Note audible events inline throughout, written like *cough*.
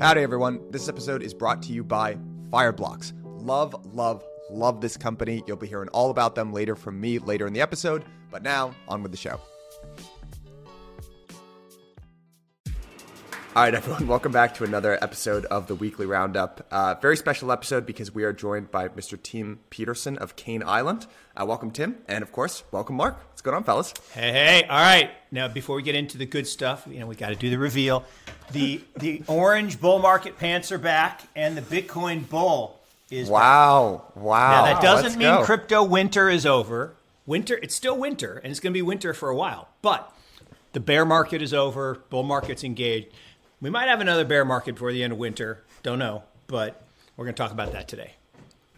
Howdy, everyone. This episode is brought to you by Fireblocks. Love, love, love this company. You'll be hearing all about them later from me later in the episode. But now, on with the show. All right, everyone, welcome back to another episode of the Weekly Roundup. Uh, very special episode because we are joined by Mr. Tim Peterson of Cane Island. Uh, welcome, Tim. And of course, welcome, Mark. What's going on, fellas? Hey, hey, all right. Now, before we get into the good stuff, you know, we got to do the reveal. The the orange bull market pants are back, and the Bitcoin bull is Wow. Wow. Now, that doesn't Let's mean go. crypto winter is over. Winter, it's still winter, and it's going to be winter for a while. But the bear market is over. Bull market's engaged. We might have another bear market before the end of winter. Don't know, but we're going to talk about that today.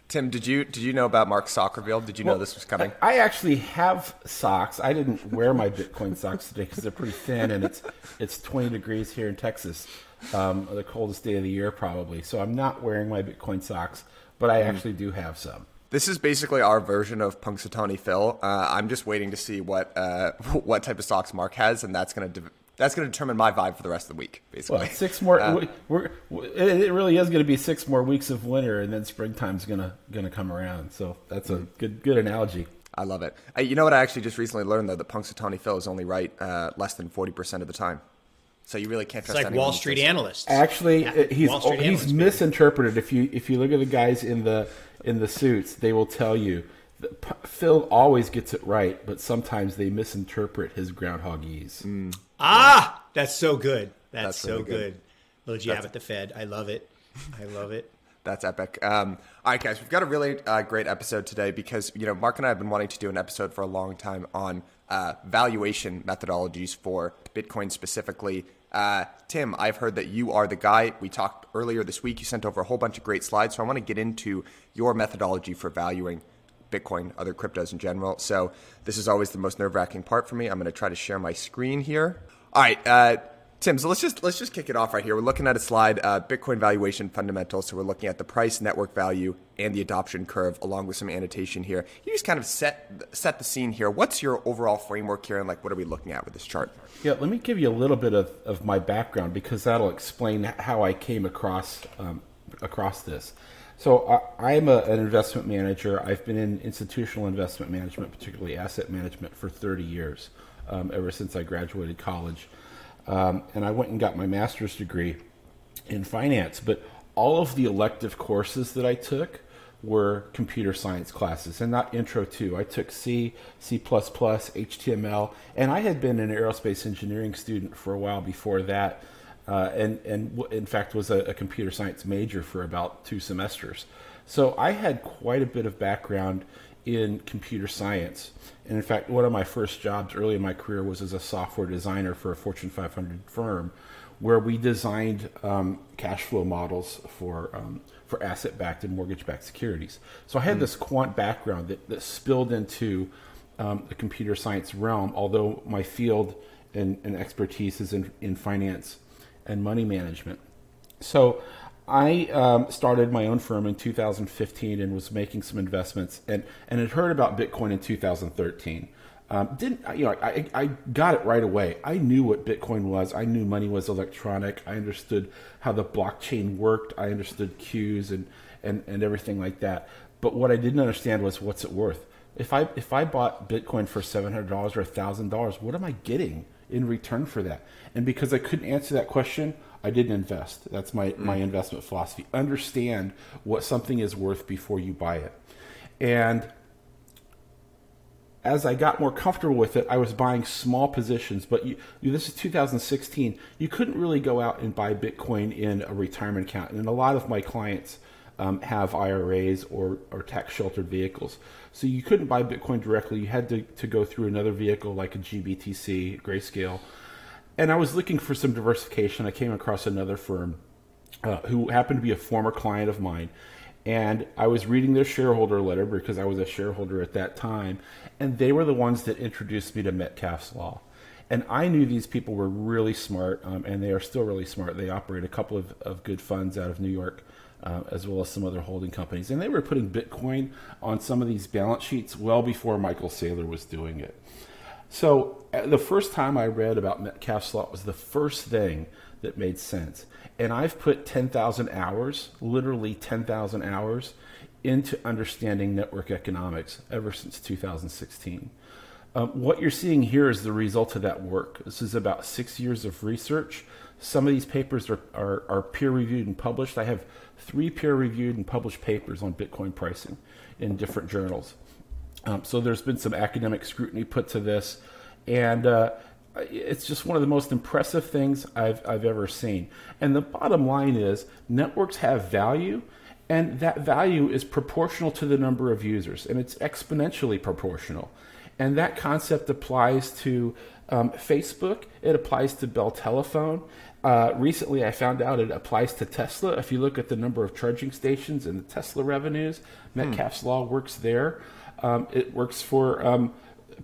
Tim, did you did you know about Mark Sockerville? Did you know this was coming? I actually have socks. I didn't wear my Bitcoin socks today because they're pretty thin, and it's it's 20 degrees here in Texas, um, the coldest day of the year probably. So I'm not wearing my Bitcoin socks, but I actually do have some. This is basically our version of Punxsutawney Phil. Uh, I'm just waiting to see what uh, *laughs* what type of socks Mark has, and that's gonna de- that's gonna determine my vibe for the rest of the week, basically. Well, six more. we- we're, it it really is going to be six more weeks of winter, and then springtime's gonna gonna come around. So that's a good good analogy. I love it. Uh, you know what? I actually just recently learned though that Punxsutawney Phil is only right uh, less than forty percent of the time. So you really can't It's trust like Wall Street analysts. Actually, Yeah, uh, he's Wall Street he's analysts, baby. misinterpreted. If you if you look at the guys in the in the suits, they will tell you that P- Phil always gets it right, but sometimes they misinterpret his groundhog ease. Ah, that's so good. That's, That's so really good. good. Little jab at the Fed. I love it. I love it. *laughs* That's epic. Um, all right, guys, we've got a really uh, great episode today because you know Mark and I have been wanting to do an episode for a long time on uh, valuation methodologies for Bitcoin specifically. Uh, Tim, I've heard that you are the guy. We talked earlier this week. You sent over a whole bunch of great slides, so I want to get into your methodology for valuing Bitcoin, other cryptos in general. So this is always the most nerve-wracking part for me. I'm going to try to share my screen here. All right, uh, Tim. So let's just let's just kick it off right here. We're looking at a slide, uh, Bitcoin valuation fundamentals. So we're looking at the price, network value, and the adoption curve, along with some annotation here. You just kind of set set the scene here. What's your overall framework here, and like what are we looking at with this chart? Yeah, let me give you a little bit of, of my background because that'll explain how I came across um, across this. So I, I'm a, an investment manager. I've been in institutional investment management, particularly asset management, for 30 years, um, ever since I graduated college. Um, and I went and got my master's degree in finance. But all of the elective courses that I took were computer science classes and not intro to. I took C, C++, HTML, and I had been an aerospace engineering student for a while before that. Uh, and, and w- in fact was a, a computer science major for about two semesters. So I had quite a bit of background in computer science. And in fact, one of my first jobs early in my career was as a software designer for a Fortune 500 firm where we designed um, cash flow models for, um, for asset backed and mortgage backed securities. So I had this quant background that, that spilled into um, the computer science realm, although my field and, and expertise is in, in finance and money management. So I um, started my own firm in 2015 and was making some investments and, and had heard about Bitcoin in 2013. Um, didn't you know? I, I got it right away. I knew what Bitcoin was. I knew money was electronic. I understood how the blockchain worked. I understood queues and, and, and everything like that. But what I didn't understand was what's it worth. If I if I bought Bitcoin for seven hundred dollars or thousand dollars, what am I getting in return for that? And because I couldn't answer that question, I didn't invest. That's my, mm. my investment philosophy. Understand what something is worth before you buy it. And as I got more comfortable with it, I was buying small positions. But you, you, this is 2016. You couldn't really go out and buy Bitcoin in a retirement account. And a lot of my clients um, have IRAs or, or tax sheltered vehicles. So you couldn't buy Bitcoin directly. You had to, to go through another vehicle like a GBTC, Grayscale. And I was looking for some diversification. I came across another firm uh, who happened to be a former client of mine. And I was reading their shareholder letter because I was a shareholder at that time. And they were the ones that introduced me to Metcalfe's Law. And I knew these people were really smart, um, and they are still really smart. They operate a couple of, of good funds out of New York, uh, as well as some other holding companies. And they were putting Bitcoin on some of these balance sheets well before Michael Saylor was doing it. So uh, the first time I read about Metcalfe's law was the first thing that made sense. And I've put 10,000 hours, literally 10,000 hours, into understanding network economics ever since 2016. Um, what you're seeing here is the result of that work. This is about six years of research. Some of these papers are, are, are peer reviewed and published. I have three peer reviewed and published papers on Bitcoin pricing in different journals. Um, so there's been some academic scrutiny put to this. And uh, it's just one of the most impressive things I've, I've ever seen. And the bottom line is networks have value, and that value is proportional to the number of users, and it's exponentially proportional. And that concept applies to um, Facebook, it applies to Bell Telephone. Uh, recently, I found out it applies to Tesla. If you look at the number of charging stations and the Tesla revenues, Metcalfe's hmm. law works there. Um, it works for um,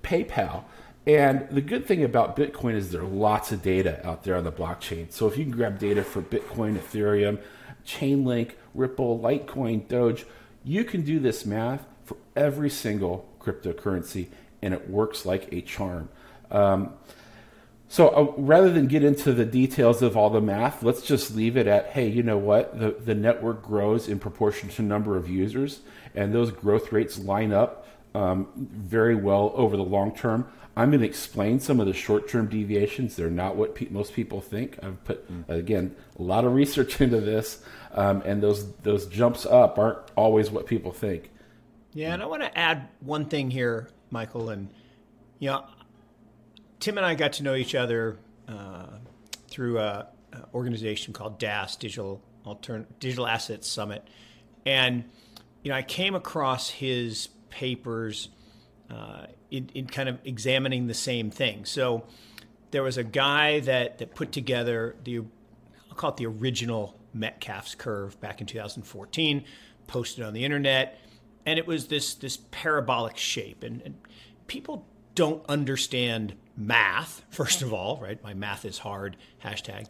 PayPal. And the good thing about Bitcoin is there are lots of data out there on the blockchain. So if you can grab data for Bitcoin, Ethereum, Chainlink, Ripple, Litecoin, Doge, you can do this math for every single cryptocurrency, and it works like a charm. Um, so uh, rather than get into the details of all the math, let's just leave it at, hey, you know what? The, the network grows in proportion to number of users, and those growth rates line up um, very well over the long term. I'm going to explain some of the short-term deviations. They're not what pe- most people think. I've put mm. again a lot of research *laughs* into this, um, and those those jumps up aren't always what people think. Yeah, and I want to add one thing here, Michael. And you know, Tim and I got to know each other uh, through a, a, organization called DAS Digital Altern- Digital Assets Summit, and you know, I came across his papers uh, in, in, kind of examining the same thing. So there was a guy that, that put together the, I'll call it the original Metcalfe's curve back in 2014, posted on the internet, and it was this this parabolic shape. And, and people don't understand math, first of all, right? My math is hard, hashtag.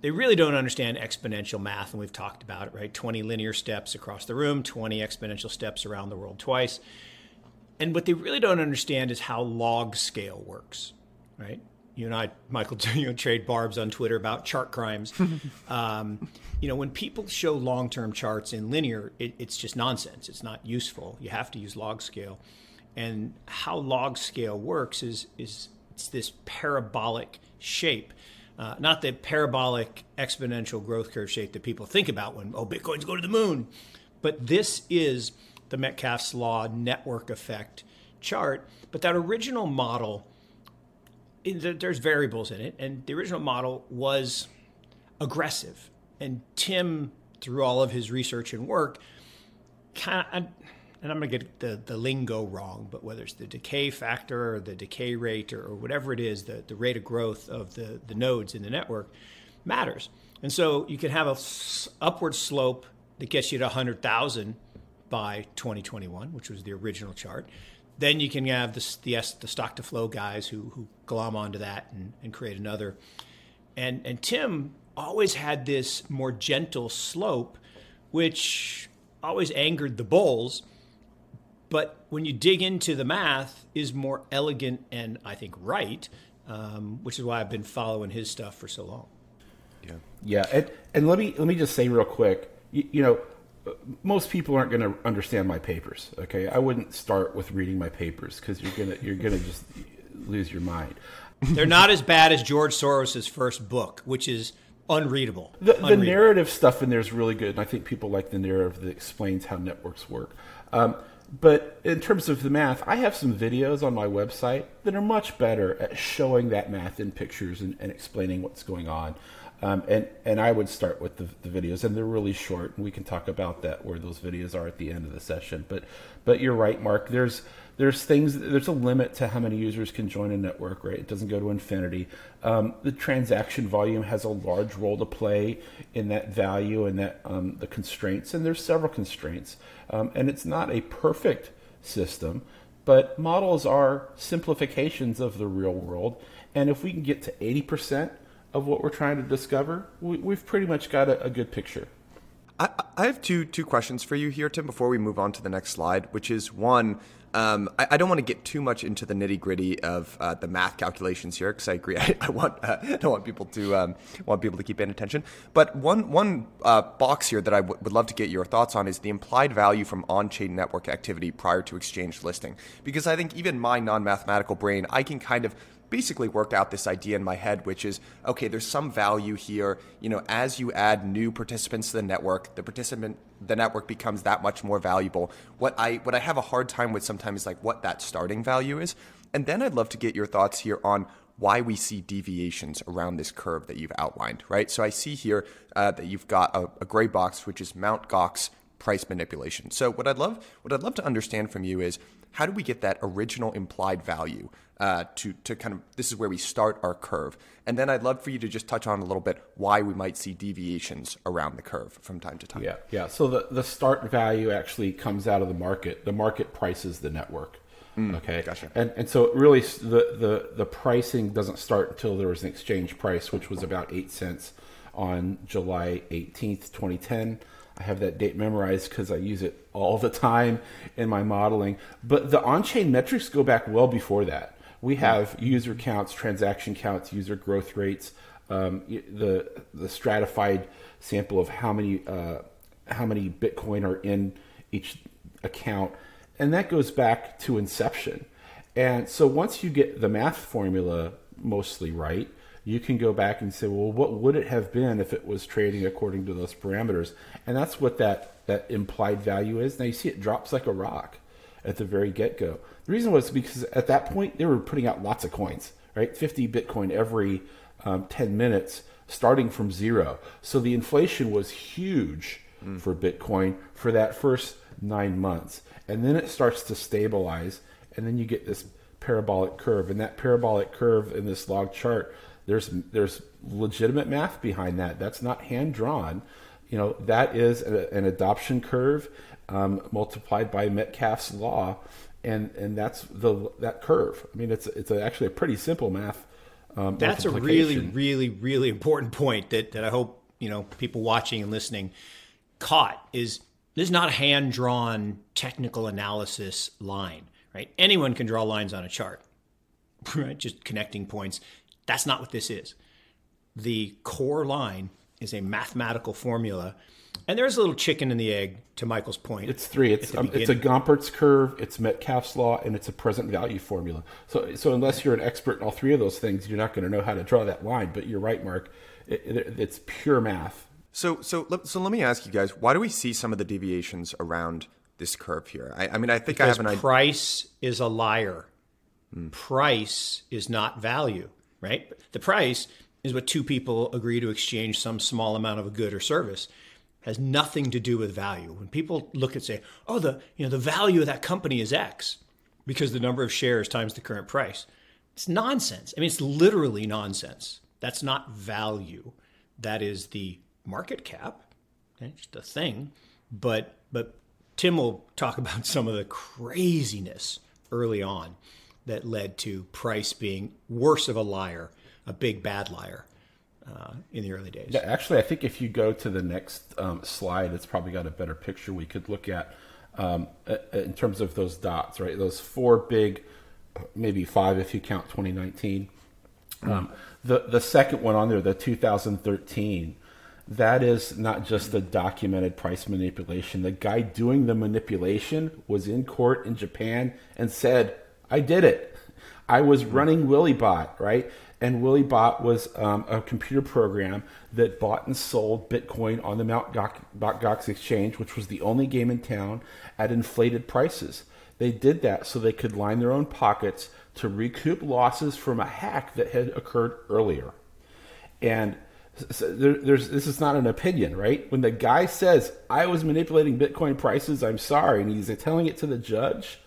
They really don't understand exponential math, and we've talked about it, right? 20 linear steps across the room, 20 exponential steps around the world twice. And what they really don't understand is how log scale works, right? You and I, Michael, *laughs* you know, trade barbs on Twitter about chart crimes. *laughs* um, you know, when people show long-term charts in linear, it, it's just nonsense. It's not useful. You have to use log scale. And how log scale works is is it's this parabolic shape. Uh, not the parabolic exponential growth curve shape that people think about when oh Bitcoin's going to the moon, but this is the Metcalfe's law network effect chart. But that original model, there's variables in it, and the original model was aggressive. And Tim, through all of his research and work, kind of, and I'm going to get the, the lingo wrong, but whether it's the decay factor or the decay rate or, or whatever it is, the, the rate of growth of the, the nodes in the network matters. And so you can have a s- upward slope that gets you to 100,000 by 2021, which was the original chart. Then you can have the, the, the stock to flow guys who, who glom onto that and, and create another. And, and Tim always had this more gentle slope, which always angered the bulls. But when you dig into the math, is more elegant and I think right, um, which is why I've been following his stuff for so long. Yeah, yeah, and, and let me let me just say real quick, you, you know, most people aren't going to understand my papers. Okay, I wouldn't start with reading my papers because you're gonna you're gonna just lose your mind. They're not as bad as George Soros's first book, which is unreadable. The, unreadable. the narrative stuff in there is really good, and I think people like the narrative that explains how networks work. Um, but in terms of the math, I have some videos on my website that are much better at showing that math in pictures and, and explaining what's going on. Um, and and I would start with the, the, videos, and they're really short, and we can talk about that where those videos are at the end of the session. But but you're right, Mark. There's there's things there's a limit to how many users can join a network, right? It doesn't go to infinity. Um, the transaction volume has a large role to play in that value and that um, the constraints, and there's several constraints, um, and it's not a perfect system, but models are simplifications of the real world, and if we can get to eighty percent of what we're trying to discover, we, have pretty much got a, a, good picture. I, I have two two questions for you here, Tim. Before we move on to the next slide, which is one. Um, I, I, don't want to get too much into the nitty gritty of uh, the math calculations here because I agree. *laughs* I, I want uh, *laughs* don't want people to um, want people to keep paying attention. But one one uh, box here that I w- would love to get your thoughts on is the implied value from on-chain network activity prior to exchange listing. Because I think even my non-mathematical brain, I can kind of basically worked out this idea in my head, which is okay, there's some value here. You know, as you add new participants to the network, the participant the network becomes that much more valuable. What I what I have a hard time with sometimes is like what that starting value is. And then I'd love to get your thoughts here on why we see deviations around this curve that you've outlined, right? So I see here uh, that you've got a, a gray box, which is Mount Gox price manipulation. So what I'd love what I'd love to understand from you is how do we get that original implied value uh, to to kind of this is where we start our curve, and then I'd love for you to just touch on a little bit why we might see deviations around the curve from time to time. Yeah, yeah. So the the start value actually comes out of the market. The market prices the network. Mm, okay, gotcha. And and so really the the the pricing doesn't start until there was an exchange price, which was about eight cents on July eighteenth, twenty ten. I have that date memorized because I use it all the time in my modeling. But the on chain metrics go back well before that. We have user counts, transaction counts, user growth rates, um, the the stratified sample of how many uh, how many Bitcoin are in each account, and that goes back to inception. And so once you get the math formula mostly right, you can go back and say, well, what would it have been if it was trading according to those parameters? And that's what that, that implied value is. Now you see it drops like a rock at the very get go. The reason was because at that point they were putting out lots of coins, right? 50 Bitcoin every um, 10 minutes, starting from zero. So the inflation was huge mm. for Bitcoin for that first nine months. And then it starts to stabilize, and then you get this parabolic curve. And that parabolic curve in this log chart there's there's legitimate math behind that. That's not hand drawn. You know that is a, an adoption curve um, multiplied by Metcalfe's law, and and that's the that curve. I mean, it's it's a, actually a pretty simple math. Um, that's a really really really important point that that I hope you know people watching and listening caught is this is not a hand drawn technical analysis line, right? Anyone can draw lines on a chart, *laughs* right? Just connecting points. That's not what this is. The core line is a mathematical formula. And there's a little chicken in the egg to Michael's point. It's three. It's um, it's a Gompertz curve, it's Metcalfe's law, and it's a present value formula. So so unless you're an expert in all three of those things, you're not going to know how to draw that line. But you're right, Mark. It, it, it's pure math. So so so let me ask you guys, why do we see some of the deviations around this curve here? I, I mean, I think because I have an idea. Price is a liar. Hmm. Price is not value right? The price is what two people agree to exchange some small amount of a good or service. It has nothing to do with value. When people look and say, "Oh, the you know the value of that company is X," because the number of shares times the current price, it's nonsense. I mean, it's literally nonsense. That's not value. That is the market cap. Okay? Just a thing. But but Tim will talk about some of the craziness early on that led to Price being worse of a liar, a big bad liar. Uh, in the early days. Yeah, actually, I think if you go to the next um, slide, it's probably got a better picture we could look at um, in terms of those dots, right? Those four big, maybe five if you count 2019. Um, the the second one on there, the 2013, that is not just the documented price manipulation. The guy doing the manipulation was in court in Japan and said, I did it. I was running WillyBot, right? And WillyBot was um, a computer program that bought and sold Bitcoin on the Mt. Gox exchange, which was the only game in town at inflated prices. They did that so they could line their own pockets to recoup losses from a hack that had occurred earlier. And so there, this is not an opinion, right? When the guy says I was manipulating Bitcoin prices, I'm sorry, and he's telling it to the judge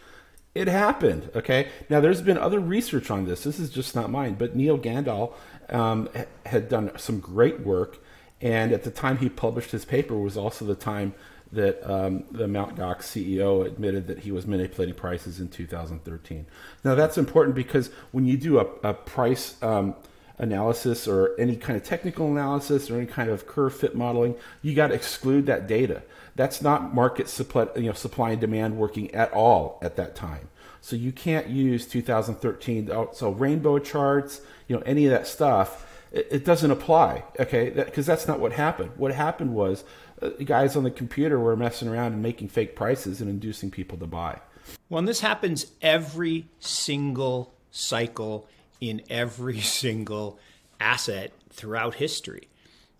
it happened. Okay. Now, there's been other research on this. This is just not mine. But Neil Gandal um, had done some great work, and at the time he published his paper was also the time that um, the Mt. Gox CEO admitted that he was manipulating prices in 2013. Now, that's important because when you do a, a price um, analysis or any kind of technical analysis or any kind of curve fit modeling, you got to exclude that data. That's not market supply, you know, supply and demand working at all at that time. So you can't use 2013. So rainbow charts, you know, any of that stuff, it, it doesn't apply. Okay, because that, that's not what happened. What happened was uh, guys on the computer were messing around and making fake prices and inducing people to buy. Well, and this happens every single cycle in every *laughs* single asset throughout history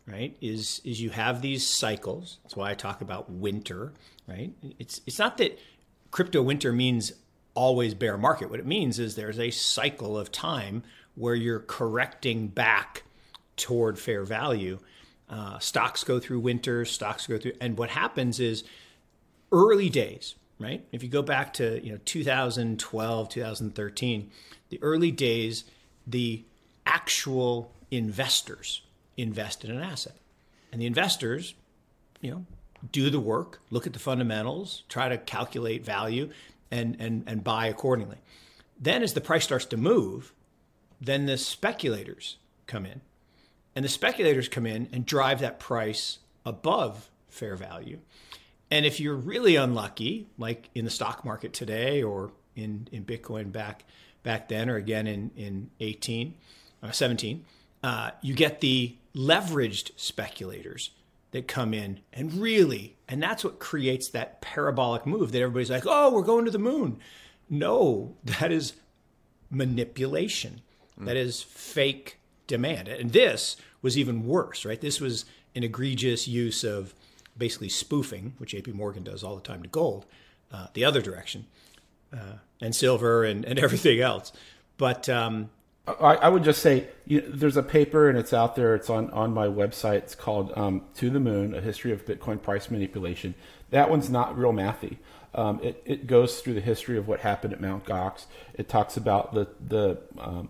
right? Is is you have these cycles. That's why i talk about winter right? It's it's not that crypto winter means always bear market. What it means is there's a cycle of time where you're correcting back toward fair value. Uh, stocks go through winter stocks go through and what happens is early days right? If you go back to you know 2012 2013 the early days the actual investors invest in an asset. And the investors, you know, do the work, look at the fundamentals, try to calculate value and and and buy accordingly. Then as the price starts to move, then the speculators come in. And the speculators come in and drive that price above fair value. And if you're really unlucky, like in the stock market today or in, in Bitcoin back back then or again in, in 18, uh, 17, uh, you get the leveraged speculators that come in and really, and that's what creates that parabolic move that everybody's like, oh, we're going to the moon. No, that is manipulation. Mm. That is fake demand. And this was even worse, right? This was an egregious use of basically spoofing, which JP Morgan does all the time to gold, uh, the other direction, uh, and silver and, and *laughs* everything else. But um, I, I, would just say you know, there's a paper and it's out there. It's on, on my website. It's called um, "To the Moon: A History of Bitcoin Price Manipulation." That one's not real mathy. Um, it, it goes through the history of what happened at Mount Gox. It talks about the the um,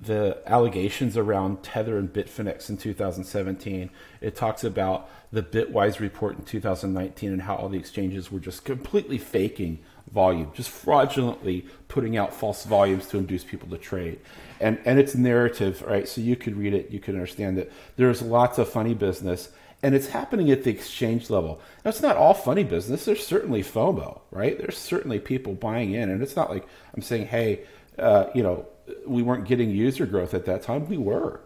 the allegations around Tether and Bitfinex in 2017. It talks about the Bitwise report in 2019 and how all the exchanges were just completely faking volume, just fraudulently putting out false volumes to induce people to trade. And and it's narrative, right? So you could read it, you can understand that there's lots of funny business, and it's happening at the exchange level. Now it's not all funny business. There's certainly FOMO, right? There's certainly people buying in, and it's not like I'm saying, hey, uh, you know, we weren't getting user growth at that time. We were.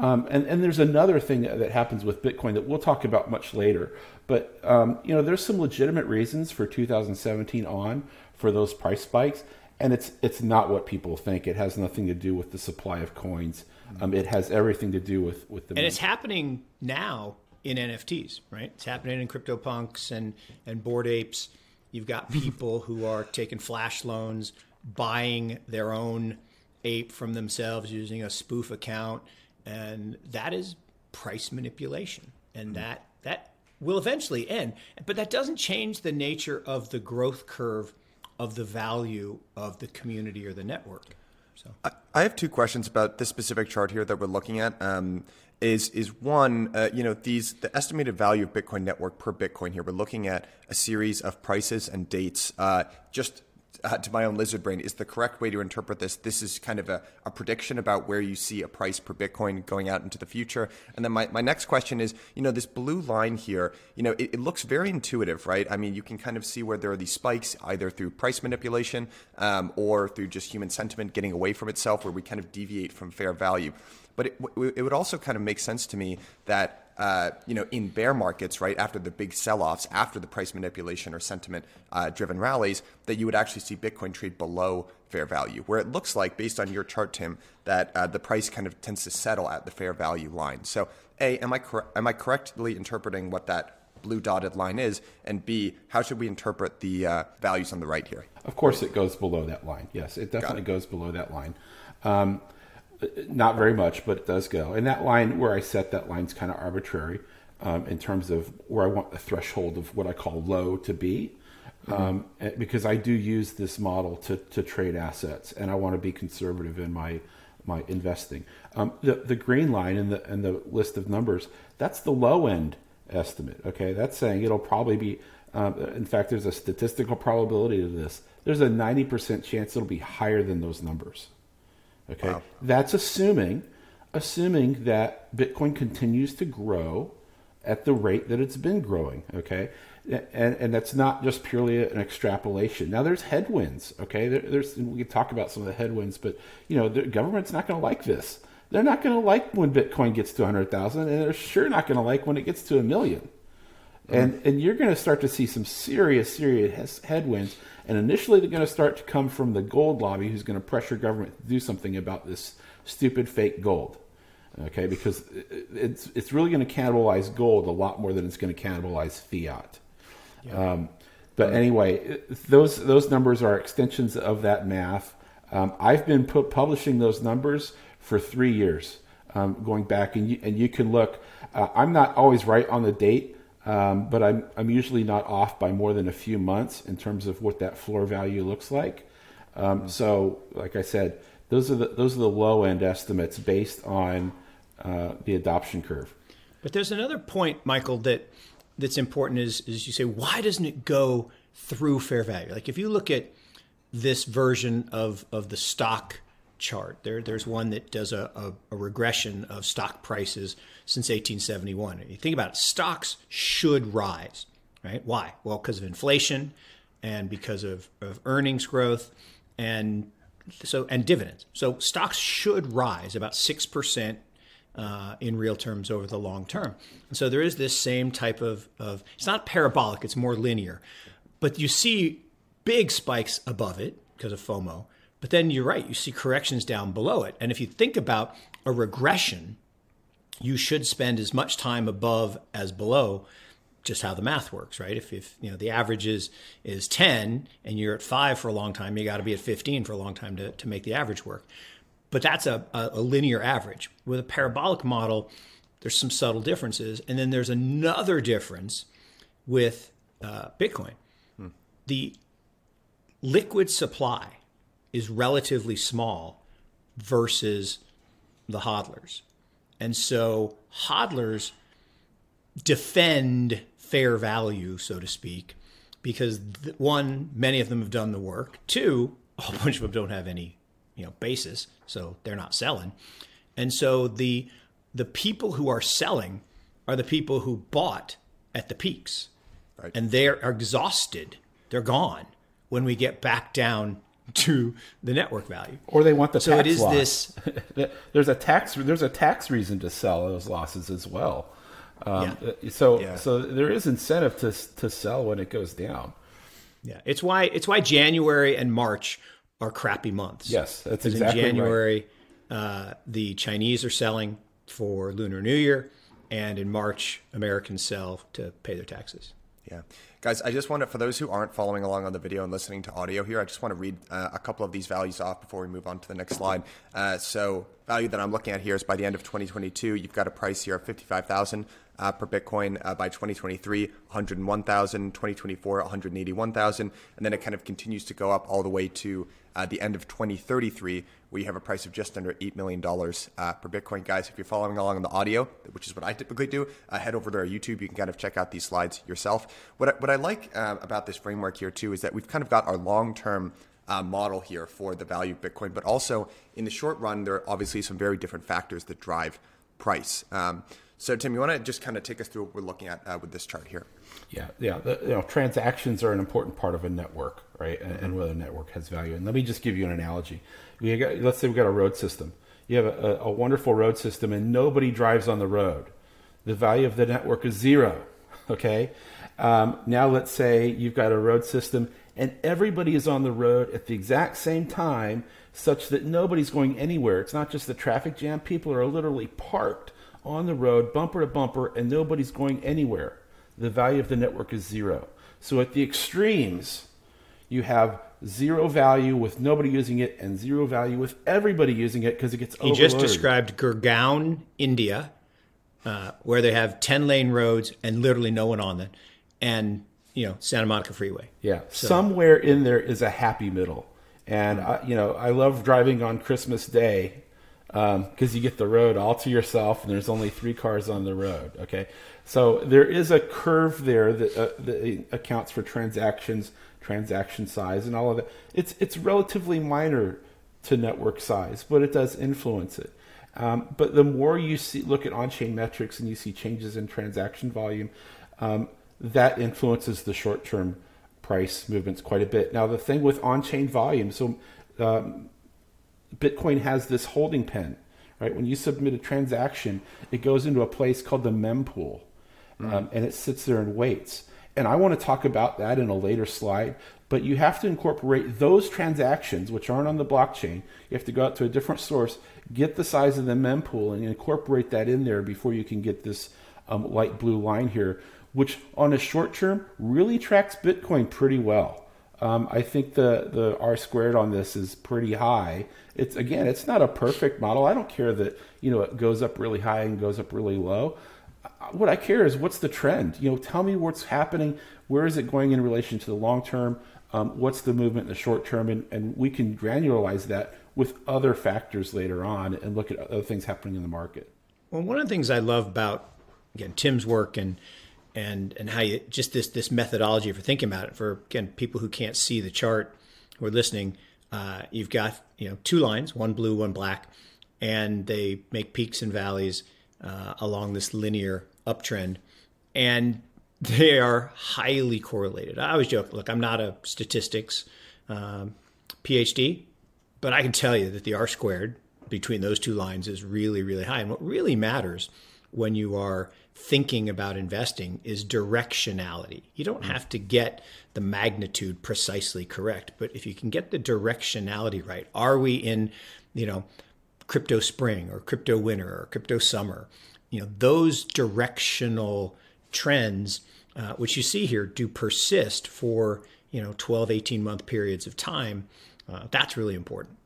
Um, and, and there's another thing that happens with Bitcoin that we'll talk about much later. But um, you know, there's some legitimate reasons for 2017 on for those price spikes, and it's it's not what people think. It has nothing to do with the supply of coins. Um, it has everything to do with with the. And money. it's happening now in NFTs, right? It's happening in CryptoPunks and and Bored Apes. You've got *laughs* people who are taking flash loans, buying their own ape from themselves using a spoof account and that is price manipulation, and that that will eventually end. But that doesn't change the nature of the growth curve of the value of the community or the network. So I, I have two questions about this specific chart here that we're looking at. Um, is is one, uh, you know, these the estimated value of Bitcoin network per Bitcoin here. We're looking at a series of prices and dates. Uh, just uh, to my own lizard brain is the correct way to interpret this. This is kind of a, a, prediction about where you see a price per Bitcoin going out into the future. And then my, my next question is, you know, this blue line here, you know, it, it looks very intuitive, right? I mean, you can kind of see where there are these spikes either through price manipulation um, or through just human sentiment getting away from itself, where we kind of deviate from fair value. But it, it would also kind of make sense to me that uh, you know, in bear markets, right after the big sell-offs, after the price manipulation or sentiment-driven uh, rallies, that you would actually see Bitcoin trade below fair value, where it looks like, based on your chart, Tim, that uh, the price kind of tends to settle at the fair value line. So, a, am I cor- am I correctly interpreting what that blue dotted line is, and B, how should we interpret the uh, values on the right here? Of course, it goes below that line. Yes, it definitely it. goes below that line. Um, not very much, but it does go. And that line where I set that line is kind of arbitrary um, in terms of where I want the threshold of what I call low to be. Mm-hmm. Um, because I do use this model to, to trade assets, and I want to be conservative in my my investing. Um, the the green line and the in the list of numbers that's the low end estimate. Okay, that's saying it'll probably be. Um, in fact, there's a statistical probability of this. There's a ninety percent chance it'll be higher than those numbers. Okay, wow. that's assuming assuming that Bitcoin continues to grow at the rate that it's been growing. Okay, and and that's not just purely an extrapolation. Now there's headwinds. Okay, there, there's we can talk about some of the headwinds, but you know the government's not going to like this. They're not going to like when Bitcoin gets to 100,000, and they're sure not going to like when it gets to a million. And mm. and you're going to start to see some serious, serious headwinds. And initially, they're going to start to come from the gold lobby, who's going to pressure government to do something about this stupid fake gold. Okay, because it's it's really going to cannibalize gold a lot more than it's going to cannibalize fiat. Yeah. Um, but anyway, those those numbers are extensions of that math. Um, I've been put, publishing those numbers for three years, um, going back, and you, and you can look. Uh, I'm not always right on the date, um, but I'm I'm usually not off by more than a few months in terms of what that floor value looks like. Um, mm-hmm. So, like I said, those are the those are the low end estimates based on uh, the adoption curve. But there's another point, Michael, that that's important is is you say why doesn't it go through fair value? Like if you look at this version of of the stock chart. There, there's one that does a, a, a, regression of stock prices since 1871. you think about it, stocks should rise, right? Why? Well, because of inflation and because of, of earnings growth and so and dividends. So stocks should rise about six percent uh, in real terms over the long term. And so there is this same type of, of it's not parabolic; it's more linear, but you see big spikes above it because of FOMO but then you're right, you see corrections down below it. And if you think about a regression, you should spend as much time above as below just how the math works, right? If, if you know the average is is 10 and you're at five for a long time, you got to be at 15 for a long time to, to make the average work. But that's a, a, linear average. With a parabolic model, there's some subtle differences. And then there's another difference with uh, Bitcoin. Hmm. The liquid supply is relatively small versus the hodlers. And so hodlers defend fair value, so to speak, because one, many of them have done the work. Two, a whole *laughs* bunch of them don't have any, you know, basis, so they're not selling. And so the the people who are selling are the people who bought at the peaks. Right. And they're exhausted. They're gone when we get back down to the network value. Or they want the so tax it is loss. this. *laughs* there's a tax. There's a tax reason to sell those losses as well. Um, yeah. So yeah. so there is incentive to to sell when it goes down. Yeah, it's why it's why January and March are crappy months. Yes, that's exactly in January, right. uh, the Chinese are selling for Lunar New Year, and in March, Americans sell to pay their taxes. Yeah. Guys, I just want to, for those who aren't following along on the video and listening to audio here, I just want to read uh, a couple of these values off before we move on to the next slide. Uh, so, value that I'm looking at here is by the end of 2022, you've got a price here of 55,000 uh, per Bitcoin. Uh, by 2023, 101,000, 2024, 181,000, and then it kind of continues to go up all the way to uh, the end of 2033, we have a price of just under $8 million uh, per Bitcoin. Guys, if you're following along on the audio, which is what I typically do, uh, head over to our YouTube. You can kind of check out these slides yourself. What I, what I like uh, about this framework here, too, is that we've kind of got our long term uh, model here for the value of Bitcoin, but also in the short run, there are obviously some very different factors that drive price. Um, so, Tim, you want to just kind of take us through what we're looking at uh, with this chart here? Yeah, yeah. The, you know, transactions are an important part of a network, right? And, and whether network has value. And let me just give you an analogy. We got, let's say we've got a road system. You have a, a wonderful road system, and nobody drives on the road. The value of the network is zero. *laughs* Okay. Um, now let's say you've got a road system, and everybody is on the road at the exact same time, such that nobody's going anywhere. It's not just the traffic jam; people are literally parked on the road, bumper to bumper, and nobody's going anywhere. The value of the network is zero. So at the extremes, you have zero value with nobody using it and zero value with everybody using it because it gets He just described Gurgaon, India, uh, where they have 10 lane roads and literally no one on them, and, you know, Santa Monica Freeway. Yeah. So. Somewhere in there is a happy middle. And, I, you know, I love driving on Christmas Day because um, you get the road all to yourself and there's only three cars on the road. Okay, so there is a curve there that, uh, that, accounts for transactions, transaction size, and all of that. It's it's relatively minor to network size, but it does influence it. Um, but the more you see, look at on-chain metrics and you see changes in transaction volume, um, that influences the short-term price movements quite a bit. Now, the thing with on-chain volume, so um, Bitcoin has this holding pen, right? When you submit a transaction, it goes into a place called the mempool, mm. um, and it sits there and waits. And I want to talk about that in a later slide. But you have to incorporate those transactions, which aren't on the blockchain. You have to go out to a different source, get the size of the mempool, and incorporate that in there before you can get this um, light blue line here, which on a short term really tracks Bitcoin pretty well. Um, I think the the R squared on this is pretty high. It's again, it's not a perfect model. I don't care that you know it goes up really high and goes up really low. What I care is what's the trend. You know, tell me what's happening. Where is it going in relation to the long term? Um, what's the movement in the short term? And, and we can granularize that with other factors later on and look at other things happening in the market. Well, one of the things I love about again Tim's work and and and how you just this this methodology for thinking about it for again people who can't see the chart who are listening uh, you've got you know two lines one blue one black and they make peaks and valleys uh, along this linear uptrend and they are highly correlated i always joke look i'm not a statistics um, phd but i can tell you that the r squared between those two lines is really really high and what really matters when you are thinking about investing is directionality. You don't have to get the magnitude precisely correct, but if you can get the directionality right, are we in, you know, crypto spring or crypto winter or crypto summer? You know, those directional trends, uh, which you see here, do persist for, you know, 12, 18 month periods of time. Uh, that's really important.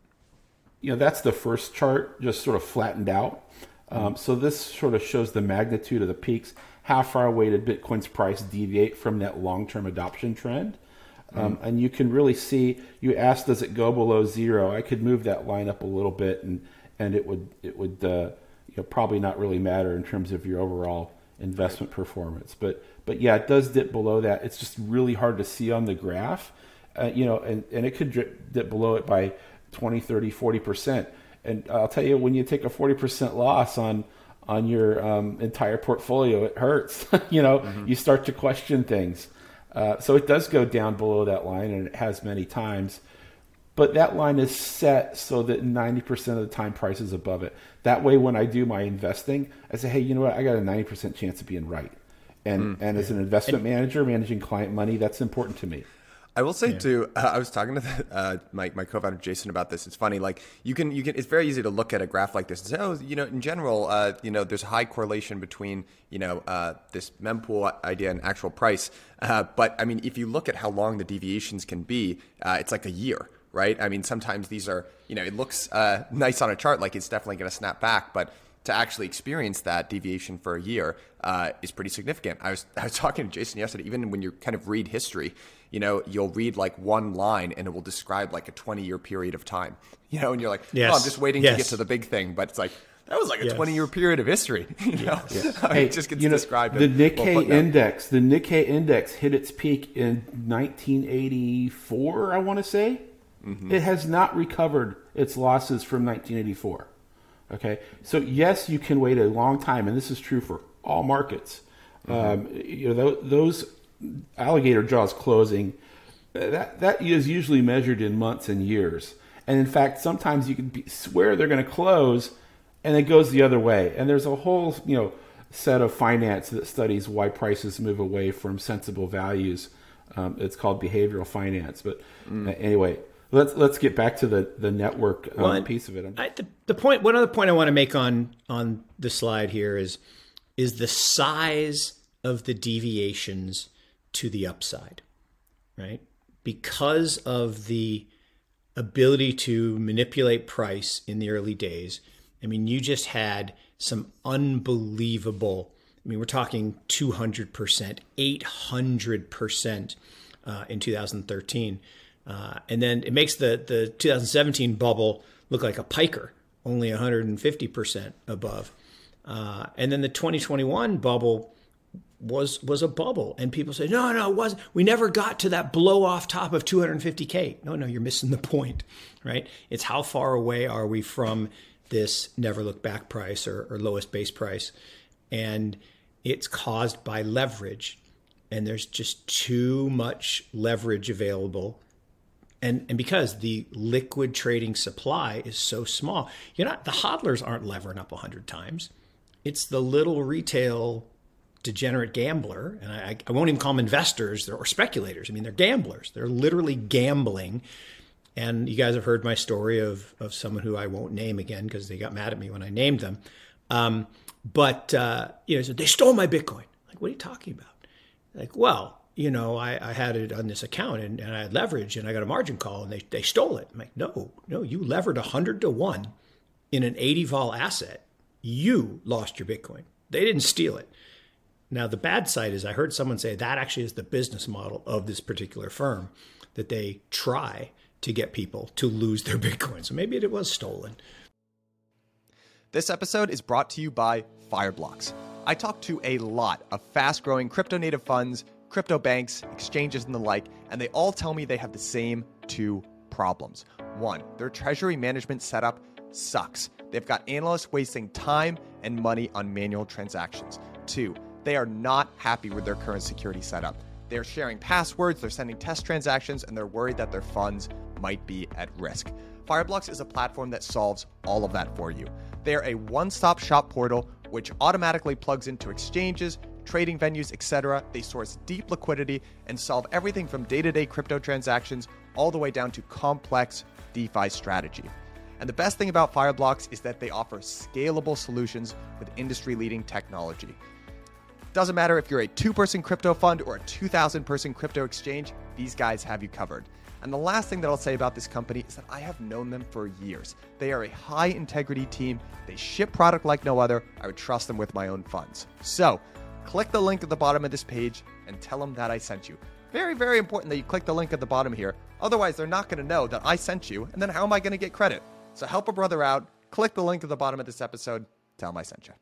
You know, that's the first chart, just sort of flattened out. Um, so this sort of shows the magnitude of the peaks. How far away did Bitcoin's price deviate from that long-term adoption trend? Um, mm-hmm. And you can really see. You asked, does it go below zero? I could move that line up a little bit, and and it would it would uh, you know, probably not really matter in terms of your overall investment performance. But but yeah, it does dip below that. It's just really hard to see on the graph, uh, you know, and and it could dip, dip below it by 20, 30, 40 percent. And I'll tell you, when you take a 40% loss on on your um, entire portfolio, it hurts. *laughs* you know, mm-hmm. you start to question things. Uh, so it does go down below that line, and it has many times. But that line is set so that 90% of the time price is above it. That way, when I do my investing, I say, hey, you know what? I got a 90% chance of being right. And, mm, and as an investment and, manager managing client money, that's important to me. I will say yeah. too. Uh, *laughs* I was talking to the, uh, my my co-founder Jason about this. It's funny. Like you can you can. It's very easy to look at a graph like this and say, oh, you know, in general, uh, you know, there's a high correlation between you know uh, this mempool idea and actual price. Uh, but I mean, if you look at how long the deviations can be, uh, it's like a year, right? I mean, sometimes these are you know, it looks nice on a chart, like it's definitely going to snap back, but to actually experience that deviation for a year uh, is pretty significant. I was *laughs* I was talking to Jason yesterday. Even when you kind of read history, you know, you'll read like one line and it will describe like a 20 year period of time. *laughs* You know, and you're like, yes. oh, I'm just waiting yes. to get to the big thing, but it's like that was like a yes. 20 year period of history. *laughs* You know, yes. hey, it just gets you know, described. The Nikkei index, the Nikkei index hit its peak in 1984. I want to say mm-hmm. it has not recovered its losses from 1984. Okay, so yes, you can wait a long time, and this is true for all markets. Mm-hmm. Um, you know, those alligator jaws closing that that is usually measured in months and years. And in fact, sometimes you can be, swear they're going to close, and it goes the other way. And there's a whole you know set of finance that studies why prices move away from sensible values. Um, it's called behavioral finance. But mm. anyway, let's let's get back to the the network um, well, piece of it. I, the, the point, one other point I want to make on on the slide here is is the size of the deviations to the upside, right? Because of the ability to manipulate price in the early days. I mean, you just had some unbelievable. I mean, we're talking 200%, 800% uh, in 2013. Uh, and then it makes the, the 2017 bubble look like a piker, only 150% above. Uh, and then the 2021 bubble was was a bubble, and people say, no, no, it wasn't. We never got to that blow off top of 250k. No, no, you're missing the point, right? It's how far away are we from this never look back price or, or lowest base price. And it's caused by leverage. And there's just too much leverage available. And, and because the liquid trading supply is so small, you're not the hodlers aren't levering up 100 times. It's the little retail degenerate gambler, and I, I won't even call them investors or speculators. I mean, they're gamblers. They're literally gambling. And you guys have heard my story of, of someone who I won't name again because they got mad at me when I named them. Um, but, uh, you know, so they stole my Bitcoin. Like, what are you talking about? Like, well, you know, I, I had it on this account and, and I had leverage and I got a margin call and they, they stole it. I'm like, no, no, you levered 100 to 1 in an 80 vol asset. You lost your Bitcoin. They didn't steal it. Now, the bad side is I heard someone say that actually is the business model of this particular firm that they try to get people to lose their *laughs* Bitcoin. So maybe it was stolen. This episode is brought to you by Fireblocks. I talked to a lot of fast growing crypto native funds, crypto banks, exchanges, and the like, and they all tell me they have the same two problems. One, their treasury management setup sucks. They've got analysts wasting time and money on manual transactions. Two, they are not happy with their current security setup. They're sharing passwords, they're sending test transactions, and they're worried that their funds might be at risk. Fireblocks is a platform that solves all of that for you. They are a one stop shop portal which automatically plugs into exchanges, trading venues, etc. They source deep liquidity and solve everything from day to day crypto transactions all the way down to complex DeFi strategy. And the best thing about Fireblocks is that they offer scalable solutions with industry leading technology. Doesn't matter if you're a two person crypto fund or a 2,000 person crypto exchange, these guys have you covered. And the last thing that I'll say about this company is that I have known them for years. They are a high integrity team. They ship product like no other. I would trust them with my own funds. So, click the link at the bottom of this page and tell them that I sent you. Very, very important that you click the link at the bottom here. Otherwise, they're not going to know that I sent you. And then how am I going to get credit? So, help a brother out. Click the link at the bottom of this episode. Tell them I sent you.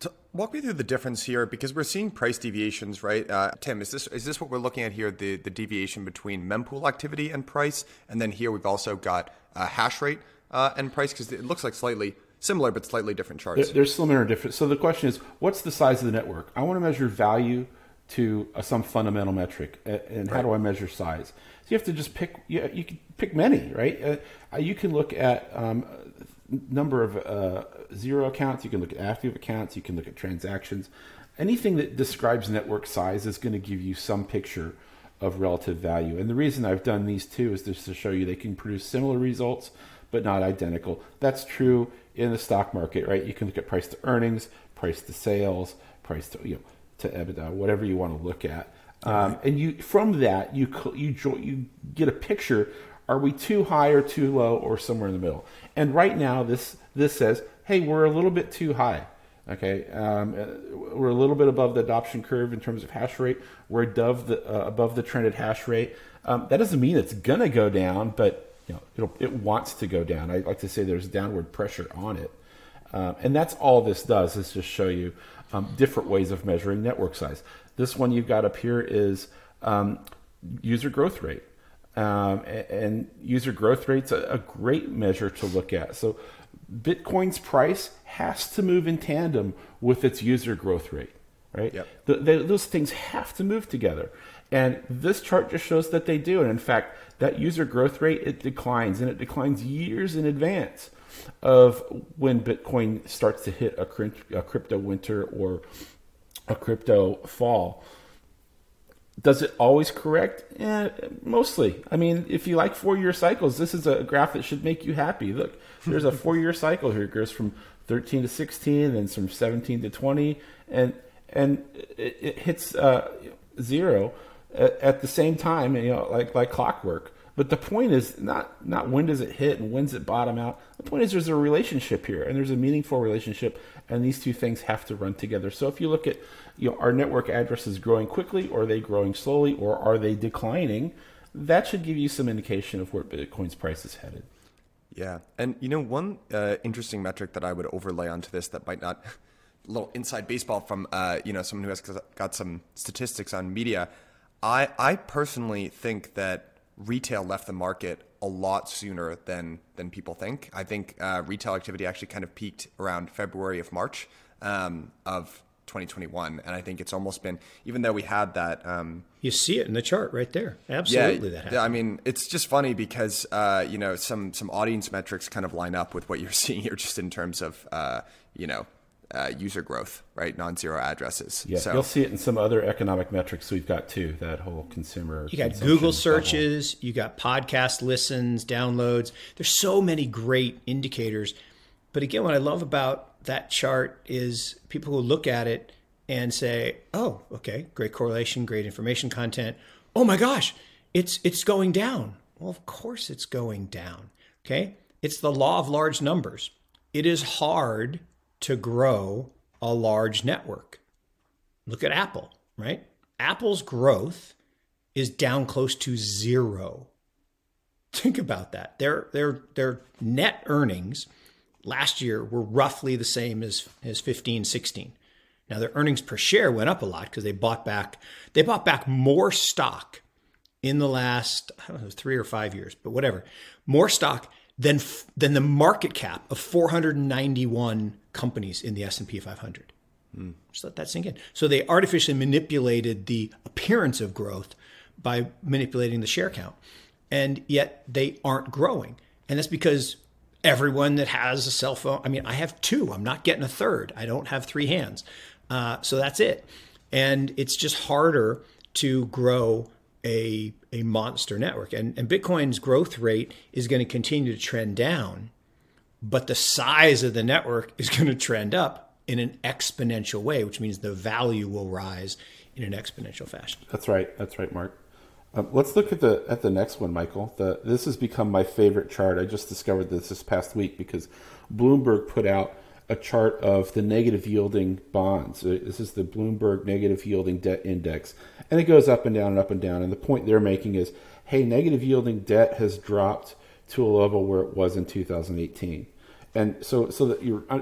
To walk me through the difference here because we're seeing price deviations, right? Uh, Tim, is this is this what we're looking at here? The the deviation between mempool activity and price, and then here we've also got uh, hash rate uh, and price because it looks like slightly similar but slightly different charts. They're, similar and different. So the question is, what's the size of the network? I want to measure value to uh, some fundamental metric, and how right. do I measure size? So you have to just pick. You, you can pick many, right? Uh, you can look at um, number of uh, zero accounts, you can look at active accounts, you can look at transactions. Anything that describes network size is going to give you some picture of relative value. And the reason I've done these two is just to show you they can produce similar results, but not identical. That's true in the stock market, right? You can look at price to earnings, price to sales, price to you know to EBITDA, whatever you want to look at. Um, and you from that you you you get a picture are we too high or too low or somewhere in the middle? And right now, this this says, hey, we're a little bit too high. Okay, um, uh, we're a little bit above the adoption curve in terms of hash rate. We're above the uh, above the trended hash rate. Um, that doesn't mean it's gonna go down, but you know it wants to go down. I like to say there's downward pressure on it, um, and that's all this does is just show you um, different ways of measuring network size. This one you've got up here is um, user growth rate. Um, and user growth rate's a, a great measure to look at. So Bitcoin's price has to move in tandem with its user growth rate, right? Yep. The, the, those things have to move together. And this chart just shows that they do. And in fact, that user growth rate, it declines, and it declines years in advance of when Bitcoin starts to hit a, a crypto winter or a crypto fall. Does it always correct? Yeah, mostly. I mean, if you like four year cycles, this is a graph that should make you happy. Look, there's a *laughs* four year cycle here. It goes from 13 to 16, then from 17 to 20, and and it, it hits uh, zero at, at, the same time, you know, like like clockwork. But the point is not not when does it hit and when's it bottom out. The point is there's a relationship here, and there's a meaningful relationship, and these two things have to run together. So if you look at you know, are network addresses growing quickly, or are they growing slowly, or are they declining? That should give you some indication of where Bitcoin's price is headed. Yeah, and you know one uh, interesting metric that I would overlay onto this that might not a *laughs* little inside baseball from uh, you know someone who has got some statistics on media. I I personally think that retail left the market a lot sooner than than people think. I think uh, retail activity actually kind of peaked around February of March um, of 2021, and I think it's almost been even though we had that. Um, you see it in the chart right there. Absolutely, yeah, that happened. I mean, it's just funny because uh, you know some some audience metrics kind of line up with what you're *laughs* seeing here, just in terms of uh, you know uh, user growth, right? Non-zero addresses. Yeah, so, you'll see it in some other economic metrics we've got too. That whole consumer. You got Google searches, you got podcast listens, downloads. There's so many great indicators. But again, what I love about that chart is people who look at it and say, "Oh, okay, great correlation, great information content. Oh my gosh, it's it's going down." Well, of course it's going down. Okay? It's the law of large numbers. It is hard to grow a large network. Look at Apple, right? Apple's growth is down close to zero. Think about that. Their their their net earnings last year were roughly the same as as 15 16. Now their earnings per share went up a lot because they bought back they bought back more stock in the last I don't know 3 or 5 years, but whatever. More stock than than the market cap of 491 companies in the S&P 500. Mm. Just let that sink in. So they artificially manipulated the appearance of growth by manipulating the share count. And yet they aren't growing. And that's because everyone that has a cell phone, I mean, I have two. I'm not getting a third. I don't have three hands. Uh, so that's it. And it's just harder to grow a, a monster network. And, and Bitcoin's growth rate is going to continue to trend down but the size of the network is *laughs* going to trend up in an exponential way, which means the value will rise in an exponential fashion. That's right. That's right, Mark. Um, let's look at the at the next one, Michael. The, this has become my favorite chart. I just discovered this this past week because Bloomberg put out a chart of the negative yielding bonds. Uh, this is the Bloomberg negative yielding debt index, and it goes up and down and up and down. And the point they're making is, hey, negative yielding debt has dropped to a level where it was in 2018. And so, so that your uh,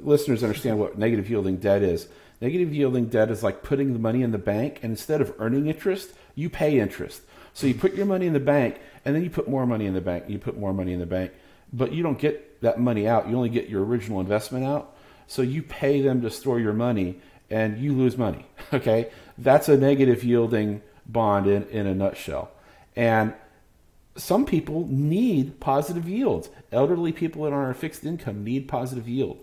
listeners understand what negative yielding debt is. Negative yielding debt is like putting the money in the bank, and instead of earning interest, you pay interest. So you put your money in the bank, and then you put more money in the bank. You put more money in the bank, but you don't get that money out. You only get your original investment out. So you pay them to store your money, and you lose money. *laughs* Okay, that's a negative yielding bond in, in a nutshell. And some people need positive yields. Elderly people that are on fixed income need positive yield.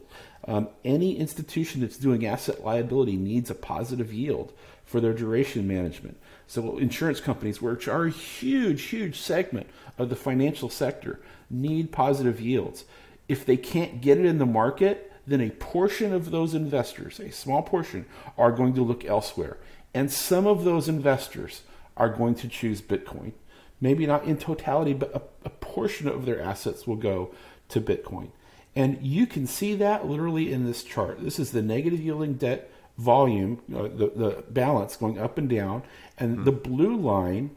Um, any institution that's doing asset liability needs a positive yield for their duration management. So, insurance companies, which are a huge, huge segment of the financial sector, need positive yields. If they can't get it in the market, then a portion of those investors, a small portion, are going to look elsewhere. And some of those investors are going to choose Bitcoin maybe not in totality, but a, a portion of their assets will go to Bitcoin. And you can see that literally in this chart. This is the negative yielding debt volume, uh, the, the balance going up and down. And mm-hmm. the blue line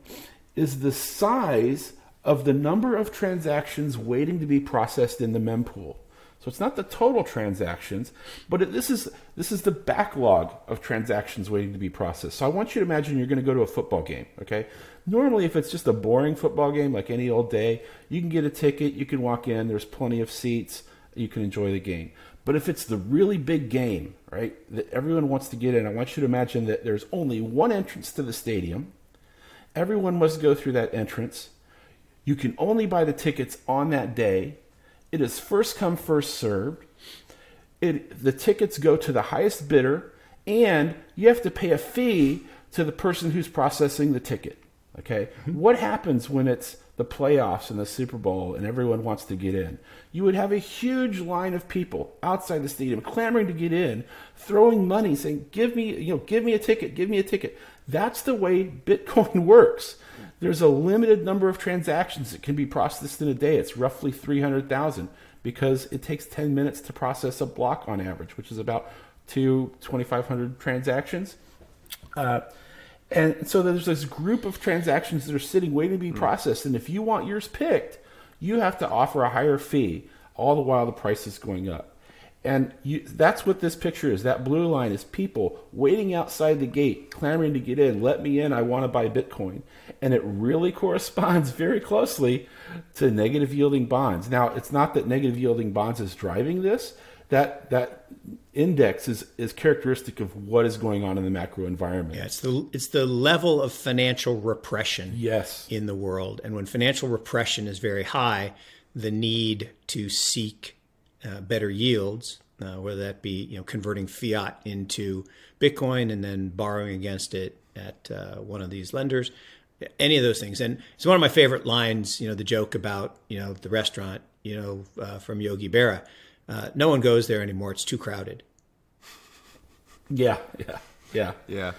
is the size of the number of transactions waiting to be processed in the mempool. So it's not the total transactions, but it, this is this is the backlog of transactions waiting to be processed. So I want you to imagine you're going to go to a football game, okay? Normally, if it's just a boring football game like any old day, you can get a ticket, you can walk in, there's plenty of seats, you can enjoy the game. But if it's the really big game, right, that everyone wants to get in, I want you to imagine that there's only one entrance to the stadium. Everyone must go through that entrance. You can only buy the tickets on that day. It is first come, first served. It, the tickets go to the highest bidder, and you have to pay a fee to the person who's processing the ticket. Okay, what happens when it's the playoffs and the Super Bowl and everyone wants to get in? You would have a huge line of people outside the stadium clamoring to get in, throwing money, saying, "Give me, you know, give me a ticket, give me a ticket." That's the way Bitcoin *laughs* works. There's a limited number of transactions that can be processed in a day. It's roughly 300,000 because it takes 10 minutes to process a block on average, which is about two 2,500 transactions. Uh, and so there's this group of transactions that are sitting waiting to be hmm. processed. And if you want yours picked, you have to offer a higher fee, all the while the price is going up. And you, that's what this picture is. That blue line is people waiting outside the gate, clamoring to get in. Let me in. I want to buy Bitcoin. And it really *laughs* corresponds very closely to negative yielding bonds. Now, it's not that negative yielding bonds is driving this. That that index is, is characteristic of what is going on in the macro environment. Yeah, it's the it's the level of financial repression yes. in the world. And when financial repression is very high, the need to seek uh, better yields, uh, whether that be you know converting fiat into Bitcoin and then borrowing against it at uh, one of these lenders, any of those things. And it's one of my favorite lines. You know, the joke about you know the restaurant. You know, uh, from Yogi Berra. Uh, no one goes there anymore. It's too crowded. Yeah, yeah, yeah, yeah,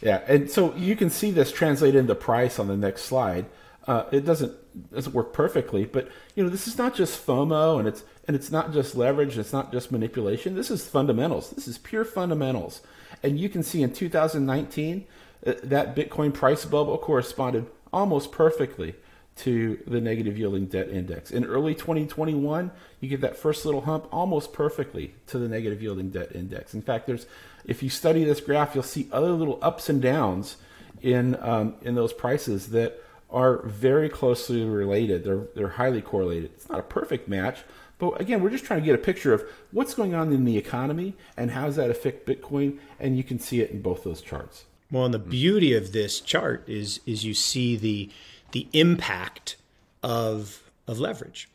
yeah. And so you can see this translate into price on the next slide. Uh, it doesn't doesn't work perfectly, but you know this is not just FOMO, and it's and it's not just leverage, and it's not just manipulation. This is fundamentals. This is pure fundamentals. And you can see in 2019 uh, that Bitcoin price bubble corresponded almost perfectly to the negative yielding debt index. In early 2021, you get that first little hump almost perfectly to the negative yielding debt index. In fact, there's if you study this graph, you'll see other little ups and downs in um, in those prices that are very closely related. They're they're highly correlated. It's not a perfect match, but again, we're just trying to get a picture of what's going on in the economy and how does that affect Bitcoin, and you can see it in both those charts. Well, and the beauty of this chart is is you see the the impact of of leverage.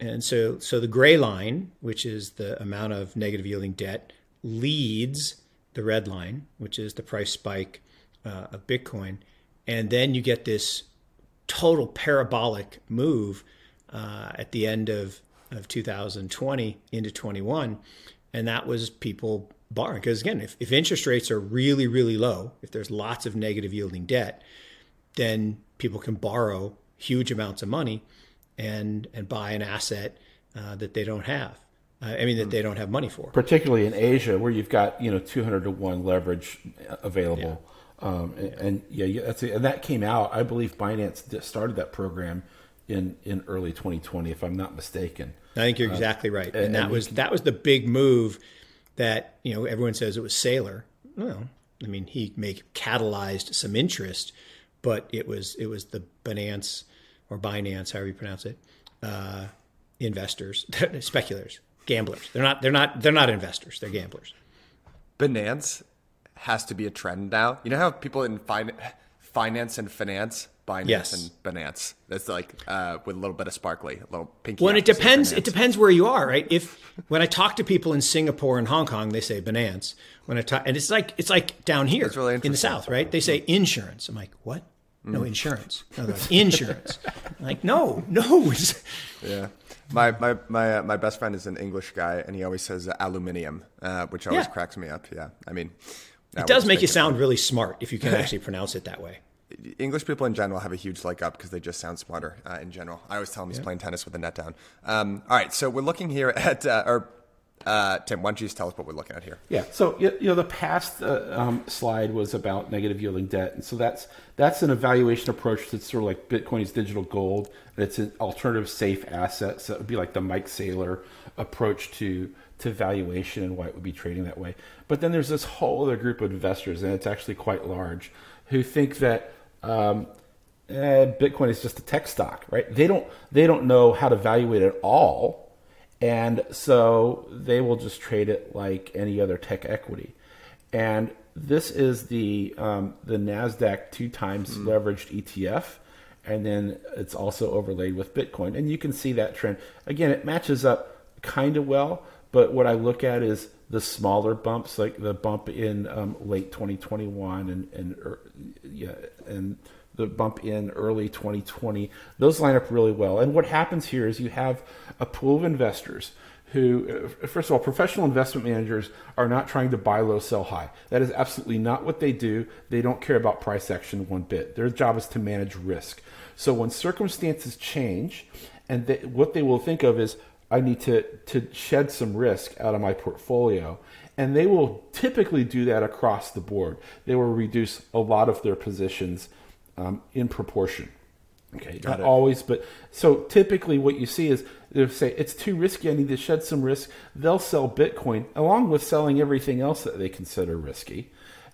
And so so the gray line, which is the amount of negative yielding debt, leads the red line, which is the price spike uh, of Bitcoin, and then you get this total parabolic move uh, at the end of of 2020 into 21, and that was people borrowing. Because again, if, if interest rates are really really low, if there's lots of negative yielding debt, then people can borrow huge amounts of money and and buy an asset uh, that they don't have. Uh, I mean that they don't have money for. Particularly in Asia, where you've got you know 200 to one leverage available. Yeah. Um, and, and, yeah, that's it. and that came out. I believe Binance started that program in in early 2020, if I'm not mistaken. I think you're uh, exactly right, and, and that was can, that was the big move that you know everyone says it was Saylor. Well, I mean he may catalyzed some interest, but it was it was the Binance or Binance, however you pronounce it, uh, investors, *laughs* speculators, gamblers. They're not they're not they're not investors. They're gamblers. Binance has to be a trend now. You know how people in fin- finance and finance Binance yes. and Binance. That's like uh, with a little bit of sparkly, a little pinky. Well, it depends. It depends where you are, right? If when I talk to people in Singapore and Hong Kong, they say Binance. When I talk, and it's like it's like down here really in the south, right? They say insurance. I'm like, what? No mm. insurance. No, like, *laughs* insurance. like no, no. *laughs* yeah. My my my uh, my best friend is an English guy, and he always says uh, aluminium, uh, which always yeah. cracks me up. Yeah. I mean, it does make you sound really smart if you can *laughs* actually pronounce it that way. English people in general have a huge leg up because they just sound smarter uh, in general. I always tell him he's yeah. playing tennis with the net down. Um, all right, so we're looking here at, uh, or uh, Tim, why don't you just tell us what we're looking at here? Yeah, so you know the past uh, um, slide was about negative yielding debt, and so that's that's an evaluation approach that's sort of like Bitcoin's digital gold. It's an alternative safe asset, so it would be like the Mike Saylor approach to to valuation and why it would be trading that way. But then there's this whole other group of investors, and it's actually quite large, who think that um, eh, Bitcoin is just a tech stock, right? They don't they don't know how to value it at all, and so they will just trade it like any other tech equity. And this is the um, the Nasdaq two times mm. leveraged ETF, and then it's also overlaid with Bitcoin, and you can see that trend. Again, it matches up kind of well, but what I look at is the smaller bumps, like the bump in um, late 2021 and and er, yeah, and the bump in early 2020. Those line up really well. And what happens here is you have a pool of investors who, uh, first of all, professional investment managers are not trying to buy low, sell high. That is absolutely not what they do. They don't care about price action one bit. Their job is to manage risk. So when circumstances change, and they, what they will think of is, I need to, to shed some risk out of my portfolio. And they will typically do that across the board. They will reduce a lot of their positions um, in proportion. Okay, Got not it. always, but so typically what you see is they say it's too risky. I need to shed some risk. They'll sell Bitcoin along with selling everything else that they consider risky,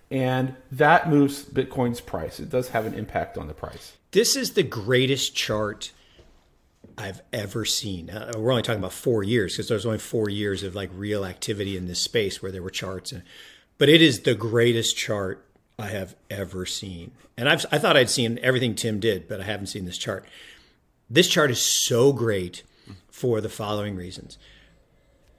and that moves Bitcoin's price. It does have an impact on the price. This is the greatest chart I've ever seen. Uh, we're only talking about four years because there's only four years of like real activity in this space where there were charts, and but it is the greatest chart I have ever seen. And I've, I thought I'd seen everything Tim did, but I haven't seen this chart. This chart is so great for the following reasons.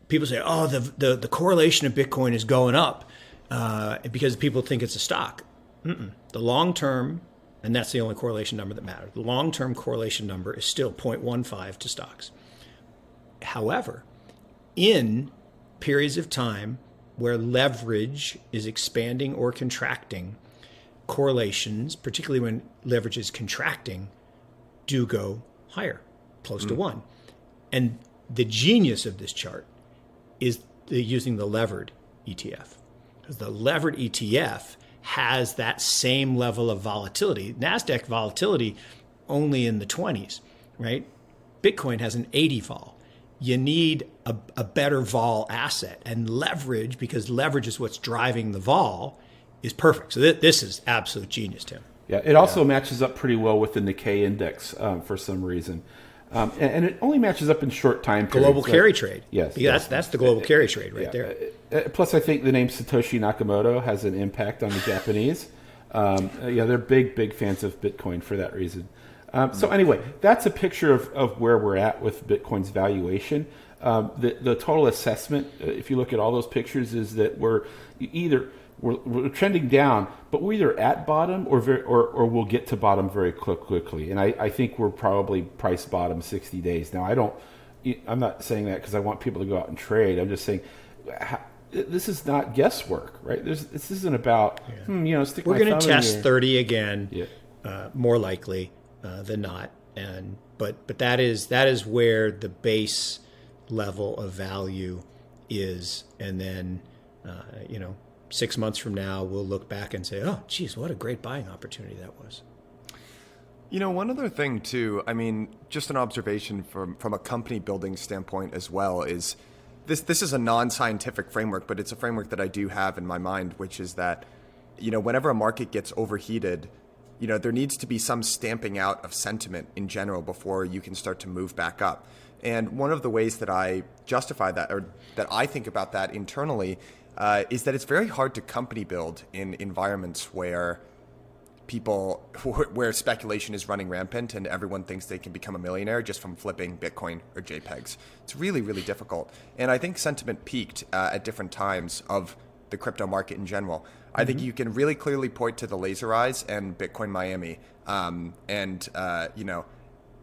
People say, "Oh, the the, the correlation of Bitcoin is going up uh, because people think it's a stock." Mm-mm. The long term, and that's the only correlation number that matters. The long term correlation number is still 0.15 to stocks. However, in periods of time where leverage is expanding or contracting, correlations, particularly when leverage is contracting, do go higher, close mm. to one. And the genius of this chart is the, using the levered ETF. Because the levered ETF has that same level of volatility. NASDAQ volatility only in the 20s, right? Bitcoin has an 80 vol you need a, a better vol asset and leverage because leverage is what's driving the vol is perfect. So th- this is absolute genius, Tim. Yeah, it also yeah. matches up pretty well with the Nikkei index um, for some reason. Um, and, and, it only matches up in short time periods. Global carry trade. Yes, yes. That's, that's the global uh, carry trade right yeah. there. Uh, uh, plus, I think the name Satoshi Nakamoto has an impact on the Japanese. Um, yeah, they're big, big fans of Bitcoin for that reason. Um, so anyway, that's a picture of, of where we're at with Bitcoin's valuation. Um, the, the total assessment, uh, if you look at all those pictures, is that we're either we're, we're trending down, but we're either at bottom or very, or, or we'll get to bottom very quick, quickly. And I, I think we're probably price bottom 60 days. Now I don't, I'm not saying that because I want people to go out and trade. I'm just saying. this is not guesswork, right? There's, this isn't about, yeah. hmm, you know, stick We're going to test 30 again, yeah. uh, more likely uh, than not. And but but that is that is where the base level of value is, and then uh, you know six months from now we'll look back and say, oh, geez, what a great buying opportunity that was. You know, one other thing too. I mean, just an observation from from a company building standpoint as well is this. This is a non-scientific framework, but it's a framework that I do have in my mind, which is that you know, whenever a market gets overheated, you know, there needs to be some stamping out of sentiment in general before you can start to move back up. And one of the ways that I justify that, or that I think about that internally, uh, is that it's very hard to company build in environments where people, *laughs* where speculation is running rampant and everyone thinks they can become a millionaire just from flipping Bitcoin or JPEGs. It's really, really difficult. And I think sentiment peaked uh, at different times of the crypto market in general. I think mm-hmm. you can really clearly point to the Laser Eyes and Bitcoin Miami, um, and uh, you know,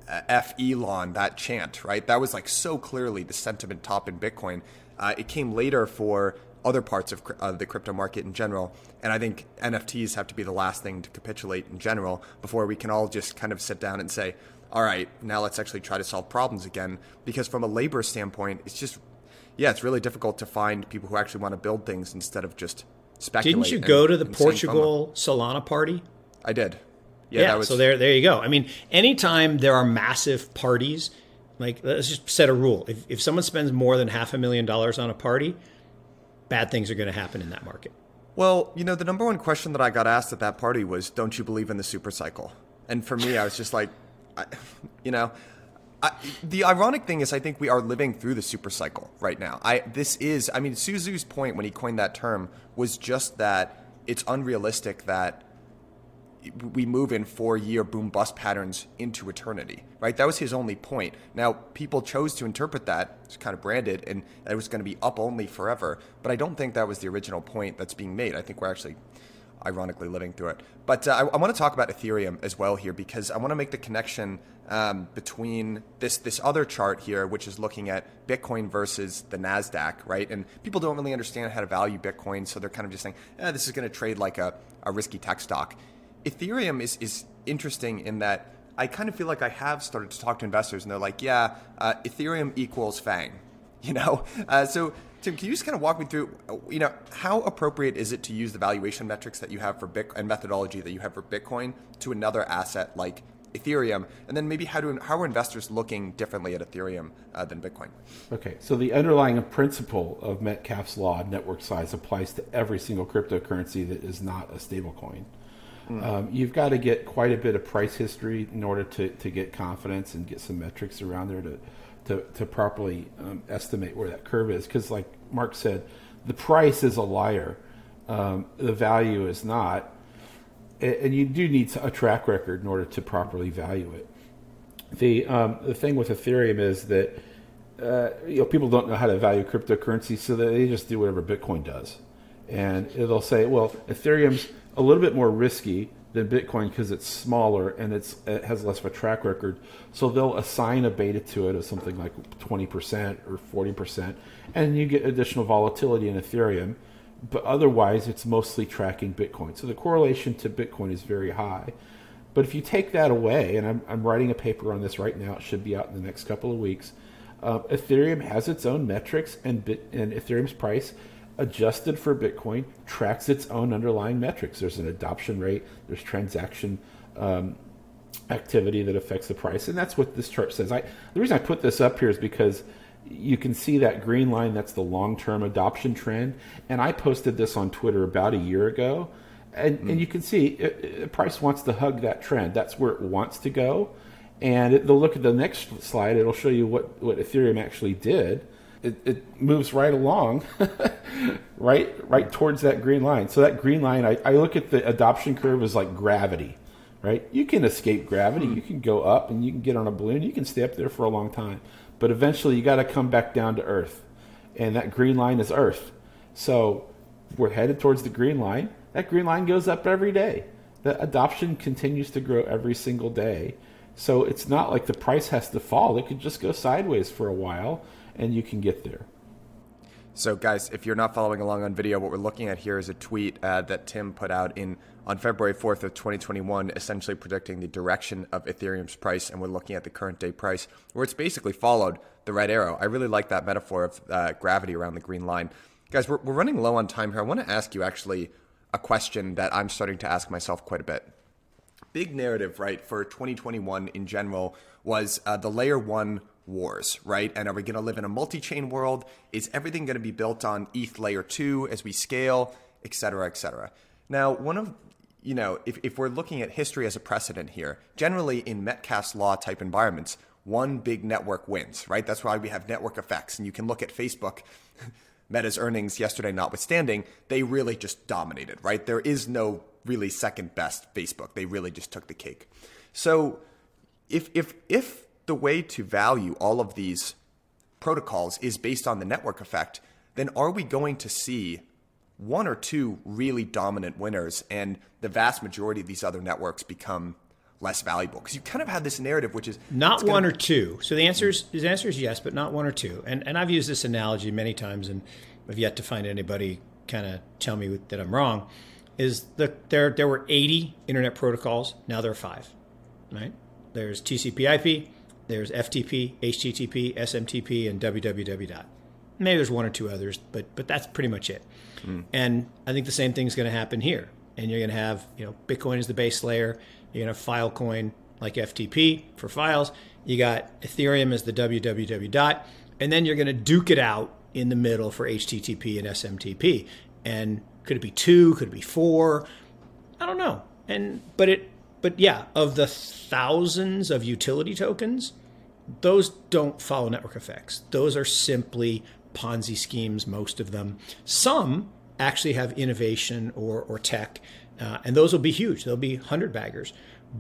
F Elon that chant right. That was like so clearly the sentiment top in Bitcoin. Uh, it came later for other parts of uh, the crypto market in general, and I think NFTs have to be the last thing to capitulate in general before we can all just kind of sit down and say, all right, now let's actually try to solve problems again. Because from a labor standpoint, it's just yeah, it's really difficult to find people who actually want to build things instead of just speculate. Didn't you go to the Portugal Solana party? I did. Yeah, yeah was... so there, there you go. I mean, anytime there are massive parties, like let's just set a rule: if if someone spends more than half a million dollars on a party, bad things are going to happen in that market. Well, you know, the number one question that I got asked at that party was, "Don't you believe in the super cycle?" And for me, I was just like, I, you know, I, the ironic thing is, I think we are living through the super cycle right now. I this is, I mean, Su Zhu's point when he coined that term was just that it's unrealistic that we move in four year boom bust patterns into eternity, right? That was his only point. Now, people chose to interpret that, it's kind of branded, and it was going to be up only forever. But I don't think that was the original point that's being made. I think we're actually ironically living through it. But uh, I, I want to talk about Ethereum as well here because I want to make the connection um, between this this other chart here, which is looking at Bitcoin versus the Nasdaq, right? And people don't really understand how to value Bitcoin, so they're kind of just saying, eh, "This is going to trade like a, a risky tech stock." Ethereum is is interesting in that I kind of feel like I have started to talk to investors, and they're like, "Yeah, uh, Ethereum equals Fang," *laughs* you know. Uh, so Tim, can you just kind of walk me through, you know, how appropriate is it to use the valuation metrics that you have for Bitcoin and methodology that you have for Bitcoin to another asset like Ethereum, and then maybe how do how are investors looking differently at Ethereum uh, than Bitcoin? Okay, so the underlying principle of Metcalfe's law, of network size, applies to every single cryptocurrency that is not a stablecoin. Mm. Um, you've got to get quite a bit of price history in order to, to get confidence and get some metrics around there to to, to properly um, estimate where that curve is. Because, like Mark said, the price is a liar, um, the value is not and you do need a track record in order to properly value it. The um, the thing with Ethereum is that uh, you know people don't know how to value cryptocurrency, so they just do whatever Bitcoin does, and it'll say, well, Ethereum's a little bit more risky than Bitcoin because it's smaller and it's it has less of a track record. So they'll assign a beta to it of something like 20% or 40%, and you get additional volatility in Ethereum but otherwise it's mostly tracking Bitcoin. So the correlation to Bitcoin is very high. But if you take that away, and I'm, I'm writing a paper on this right now, it should be out in the next couple of weeks. Uh, Ethereum has its own metrics, and, Bit, and Ethereum's price, adjusted for Bitcoin, tracks its own underlying metrics. There's an adoption rate, there's transaction um, activity that affects the price, and that's what this chart says. I, the reason I put this up here is because you can see that green line that's the long-term adoption trend. And i posted this on twitter about a year ago. And, mm. and you can see it, it, price wants to hug that trend. That's where it wants to go. And it, they'll look at the next slide it'll show you what, what ethereum actually did. It, it moves right along *laughs* right right towards that green line. So that green line I, I look at the adoption curve as like gravity right? You can escape gravity. Mm. you can go up and you can get on a balloon. You can stay up there for a long time but eventually you got to come back down to earth. And that green line is earth. So we're headed towards the green line. That green line goes up every day. The adoption continues to grow every single day. So it's not like the price has to fall. It could just go sideways for a while and you can get there. So, guys, if you're not following along on video, what we're looking at here is a tweet uh, that Tim put out in on February 4th of 2021, essentially predicting the direction of Ethereum's price, and we're looking at the current day price, where it's basically followed the red arrow. I really like that metaphor of uh, gravity around the green line. Guys, we're, we're running low on time here. I want to ask you actually a question that I'm starting to ask myself quite a bit. Big narrative, right, for 2021 in general was uh, the layer one wars, right? And are we going to live in a multi chain world? Is everything going to be built on ETH layer two as we scale, et cetera, et cetera? Now, one of you know, if, if we're looking at history as a precedent here, generally in Metcalfe's law type environments, one big network wins, right? That's why we have network effects. And you can look at Facebook, *laughs* Meta's earnings yesterday notwithstanding, they really just dominated, right? There is no really second best Facebook. They really just took the cake. So if if if the way to value all of these protocols is based on the network effect, then are we going to see one or two really dominant winners and the vast majority of these other networks become less valuable? Because you kind of have this narrative, which is not one or two. So the answer is the answer is yes, but not one or two. And and I've used this analogy many times, and I've yet to find anybody kind of tell me that I'm wrong. Is that there there were 80 internet protocols, now there are five, right? There's TCP/IP, there's FTP, HTTP, SMTP, and www. Maybe there's one or two others, but but that's pretty much it. Mm. And I think the same thing is going to happen here. And you're going to have you know Bitcoin is the base layer. You're going to have Filecoin like FTP for files. You got Ethereum as the www dot, and then you're going to duke it out in the middle for HTTP and SMTP. And could it be two? Could it be four? I don't know. And but it but yeah, of the thousands of utility tokens, those don't follow network effects. Those are simply Ponzi schemes, most of them. Some actually have innovation or, or tech, uh, and those will be huge. They'll be 100 baggers.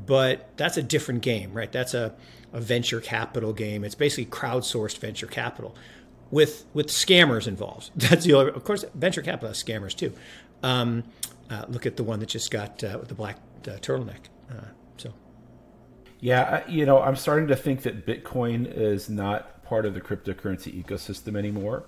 But that's a different game, right? That's a, a venture capital game. It's basically crowdsourced venture capital with with scammers involved. *laughs* That's the of course, venture capital has scammers too. Um, uh, look at the one that just got uh, the black uh, turtleneck. Yeah, you know, I'm starting to think that Bitcoin is not part of the cryptocurrency ecosystem anymore.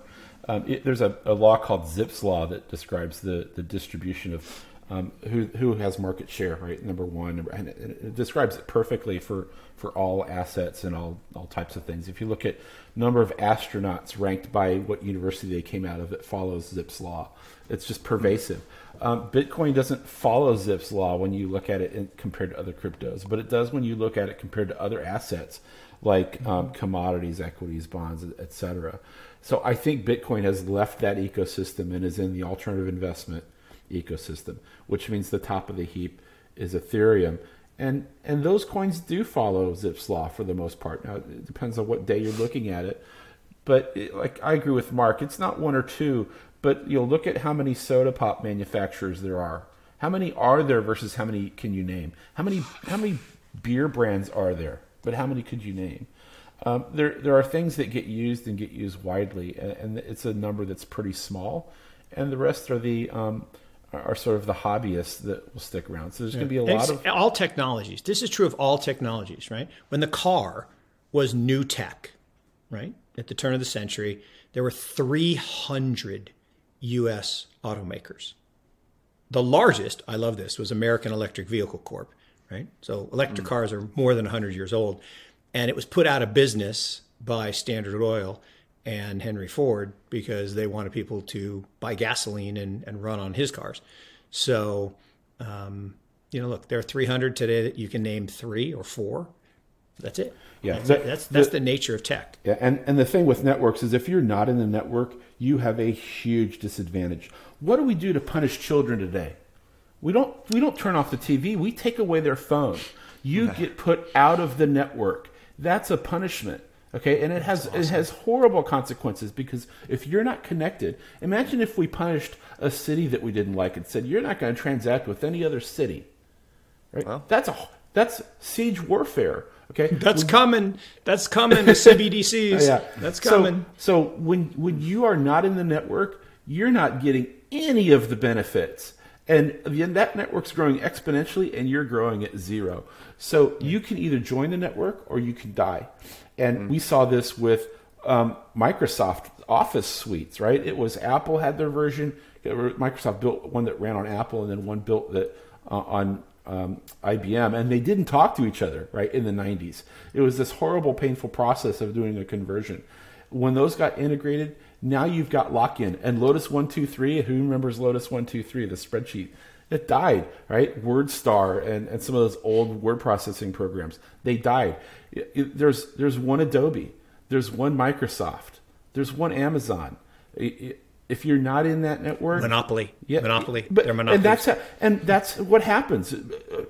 Um, it, there's a, a, law called Zipf's law that describes the the distribution of um, who who has market share, right? Number one, and it, it, describes it perfectly for for all assets and all all types of things. If you look at number of astronauts ranked by what university they came out of, it follows Zipf's law. It's just pervasive. Um, Bitcoin doesn't follow Zipf's law when you look at it in, compared to other cryptos, but it does when you look at it compared to other assets like um, commodities, equities, bonds, etc. So I think Bitcoin has left that ecosystem and is in the alternative investment ecosystem, which means the top of the heap is Ethereum. And and those coins do follow Zipf's law for the most part. Now it depends on what day you're looking at it, but like I agree with Mark, it's not one or two, but you'll look at how many soda pop manufacturers there are. How many are there versus how many can you name? How many how many beer brands are there? But how many could you name? Um, there there are things that get used and get used widely, and, and, it's a number that's pretty small, and the rest are the um, are sort of the hobbyists that will stick around. So there's yeah. going to be a lot of all technologies. This is true of all technologies, right? When the car was new tech, right at the turn of the century, there were 300 U.S. automakers. The largest, I love this, was American Electric Vehicle Corp. Right, so electric mm. cars are more than 100 years old, and it was put out of business by Standard Oil and Henry Ford because they wanted people to buy gasoline and, and run on his cars. So, um, you know, look, there are 300 today that you can name three or four. That's it. Yeah, that's the, that's, that's the, the, nature of tech. Yeah, and and the thing with networks is if you're not in the network, you have a huge disadvantage. What do we do to punish children today? We don't we don't turn off the TV. We take away their phone. You get put out of the network. That's a punishment. Okay, and it has awesome. it has horrible consequences because if you're not connected, imagine if we punished a city that we didn't like and said you're not going to transact with any other city. Right? Well, that's a that's siege warfare. Okay, that's coming. That's coming to CBDCs. *laughs* yeah, that's coming. So, so when when you are not in the network, you're not getting any of the benefits and that network's growing exponentially and you're growing at zero so you can either join the network or you can die and mm-hmm. we saw this with um, microsoft office suites right it was apple had their version microsoft built one that ran on apple and then one built that uh, on um, IBM, and they didn't talk to each other, right, in the 90s. It was this horrible, painful process of doing a conversion. When those got integrated, now you've got lock in. And Lotus 123, who remembers Lotus 123, the spreadsheet? It died, right? WordStar and, and some of those old word processing programs, they died. It, it, there's, there's one Adobe, there's one Microsoft, there's one Amazon. It, if you're not in that network, monopoly, yeah, monopoly, but, They're monopolies. and that's and that's what happens.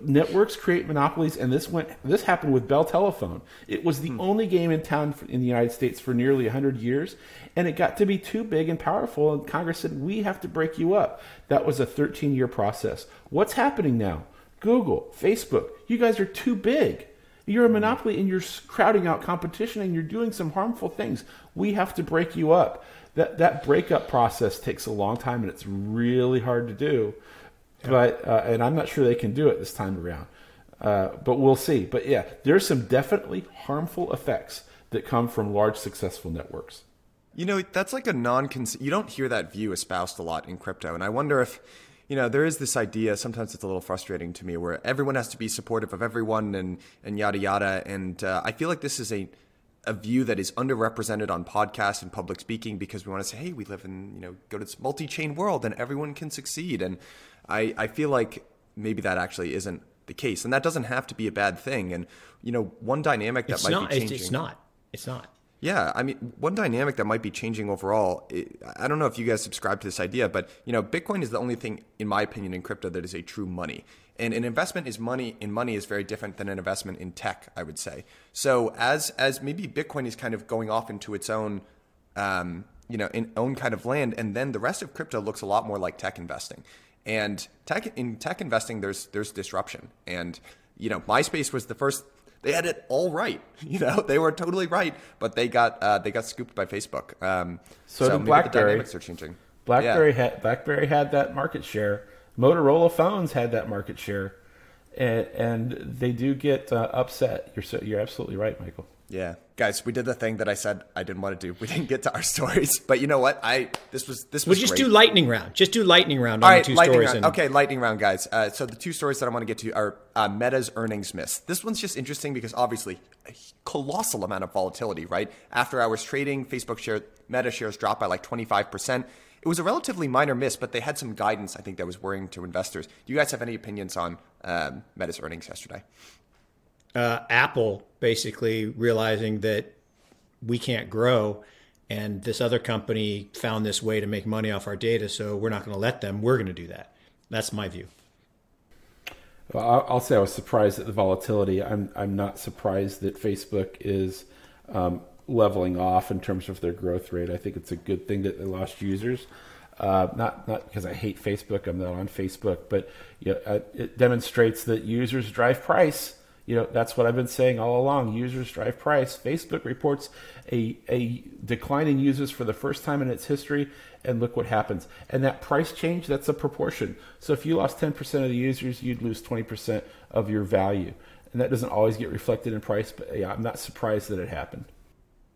Networks create monopolies, and this went this happened with Bell Telephone. It was the hmm. only game in town in the United States for nearly hundred years, and it got to be too big and powerful. And Congress said we have to break you up. That was a 13 year process. What's happening now? Google, Facebook, you guys are too big. You're a hmm. monopoly and you're crowding out competition and you're doing some harmful things. We have to break you up that that breakup process takes a long time and it's really hard to do. Yeah. But uh, and I'm not sure they can do it this time around. Uh, but we'll see. But yeah, there's some definitely harmful effects that come from large successful networks. You know, that's like a non you don't hear that view espoused a lot in crypto. And I wonder if, you know, there is this idea, sometimes it's a little frustrating to me, where everyone has to be supportive of everyone and, and yada yada. And uh, I feel like this is a a view that is underrepresented on podcasts and public speaking because we want to say, hey, we live in, you know, go to this multi-chain world and everyone can succeed. And I, I feel like maybe that actually isn't the case. And that doesn't have to be a bad thing. And, you know, one dynamic that it's might not, be changing. It's not. It's not. Yeah, I mean, one dynamic that might be changing overall. I don't know if you guys subscribe to this idea, but you know, Bitcoin is the only thing, in my opinion, in crypto that is a true money. And an investment is money in money is very different than an investment in tech, I would say. So as as maybe Bitcoin is kind of going off into its own, um, you know, in own kind of land, and then the rest of crypto looks a lot more like tech investing. And tech in tech investing, there's there's disruption, and you know, MySpace was the first. They had it all right, *laughs* you know. They were totally right, but they got uh, they got scooped by Facebook. Um, so, so BlackBerry. The dynamics are changing. BlackBerry yeah. had BlackBerry had that market share Motorola phones had that market share, and, and they do get uh, upset. You're so, you're absolutely right, Michael. Yeah, guys, we did the thing that I said I didn't want to do. We didn't get to our *laughs* stories, but you know what? I this was this was We'll just great. do lightning round. Just do lightning round on All right, the two lightning stories. round. and- Okay, lightning round, guys. Uh, so the two stories that I want to get to are uh, Meta's earnings miss. This one's just interesting because obviously a colossal amount of volatility, right? After hours trading, Facebook share Meta shares dropped by like twenty five percent. It was a relatively minor miss, but they had some guidance I think that was worrying to investors. Do you guys have any opinions on um, Meta's earnings yesterday? uh, Apple basically realizing that we can't grow and this other company found this way to make money off our data, so we're not going to let them. We're going to do that. That's my view. Well, I'll- I'll say I was surprised at the volatility. I'm I'm not surprised that Facebook is um, leveling off in terms of their growth rate. I think it's a good thing that they lost users. Uh, not not because I hate Facebook. I'm not on Facebook, but you know, uh, it demonstrates that users drive price. You know, that's what I've been saying all along. Users drive price. Facebook reports a, a decline in users for the first time in its history, and look what happens. And that price change, that's a proportion. So if you lost 10% of the users, you'd lose 20% of your value. And that doesn't always get reflected in price, but yeah, I'm not surprised that it happened.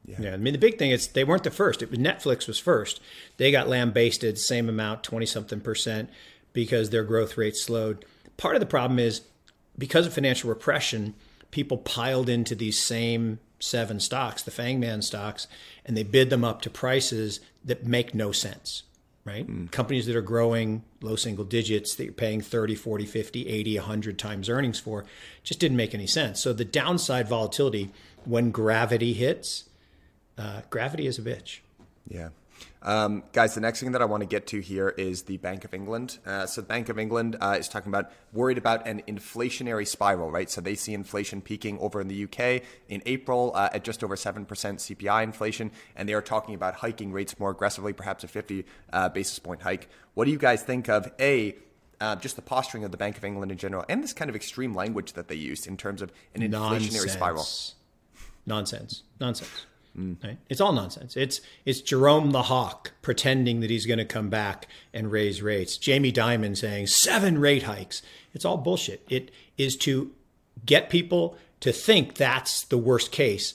Yeah. I mean, the big thing is they weren't the first. It was Netflix was first. They got lambasted, same amount, 20 something percent, because their growth rate slowed. Part of the problem is because of financial repression, people piled into these same seven stocks, the Fangman stocks, and they bid them up to prices that make no sense, right? Mm. Companies that are growing low single digits that you're paying 30, 40, 50, 80, 100 times earnings for just didn't make any sense. So the downside volatility when gravity hits, uh, gravity is a bitch. Yeah. Um, guys, the next thing that I want to get to here is the Bank of England. Uh, so, the Bank of England uh, is talking about worried about an inflationary spiral, right? So, they see inflation peaking over in the UK in April uh, at just over 7% CPI inflation, and they are talking about hiking rates more aggressively, perhaps a 50 uh, basis point hike. What do you guys think of A, uh, just the posturing of the Bank of England in general, and this kind of extreme language that they used in terms of an inflationary spiral? Nonsense. Nonsense. Mm. Right? It's all nonsense. It's it's Jerome the Hawk pretending that he's going to come back and raise rates. Jamie Dimon saying seven rate hikes. It's all bullshit. It is to get people to think that's the worst case,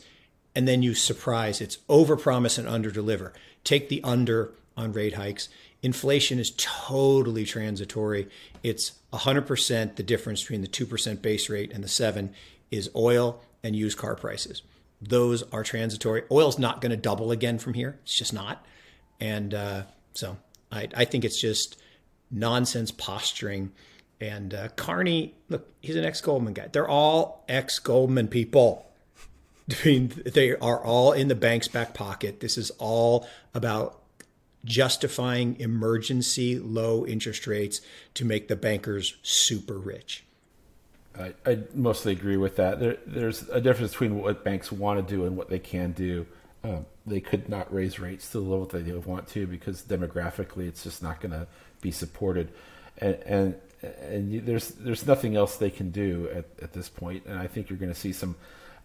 and then you surprise. It's overpromise and underdeliver. Take the under on rate hikes. Inflation is totally transitory. It's 100% the difference between the 2% base rate and the 7 is oil and used car prices. Those are transitory. Oil's not going to double again from here. It's just not. And uh, so I, I think it's just nonsense posturing. And uh, Carney, look, he's an ex Goldman guy. They're all ex Goldman people. *laughs* I mean, they are all in the bank's back pocket. This is all about justifying emergency low interest rates to make the bankers super rich. I, I mostly agree with that. There, there's a difference between what banks want to do and what they can do. Um, they could not raise rates to the level that they want to because demographically it's just not going to be supported, and and and you, there's there's nothing else they can do at, at this point. And I think you're going to see some.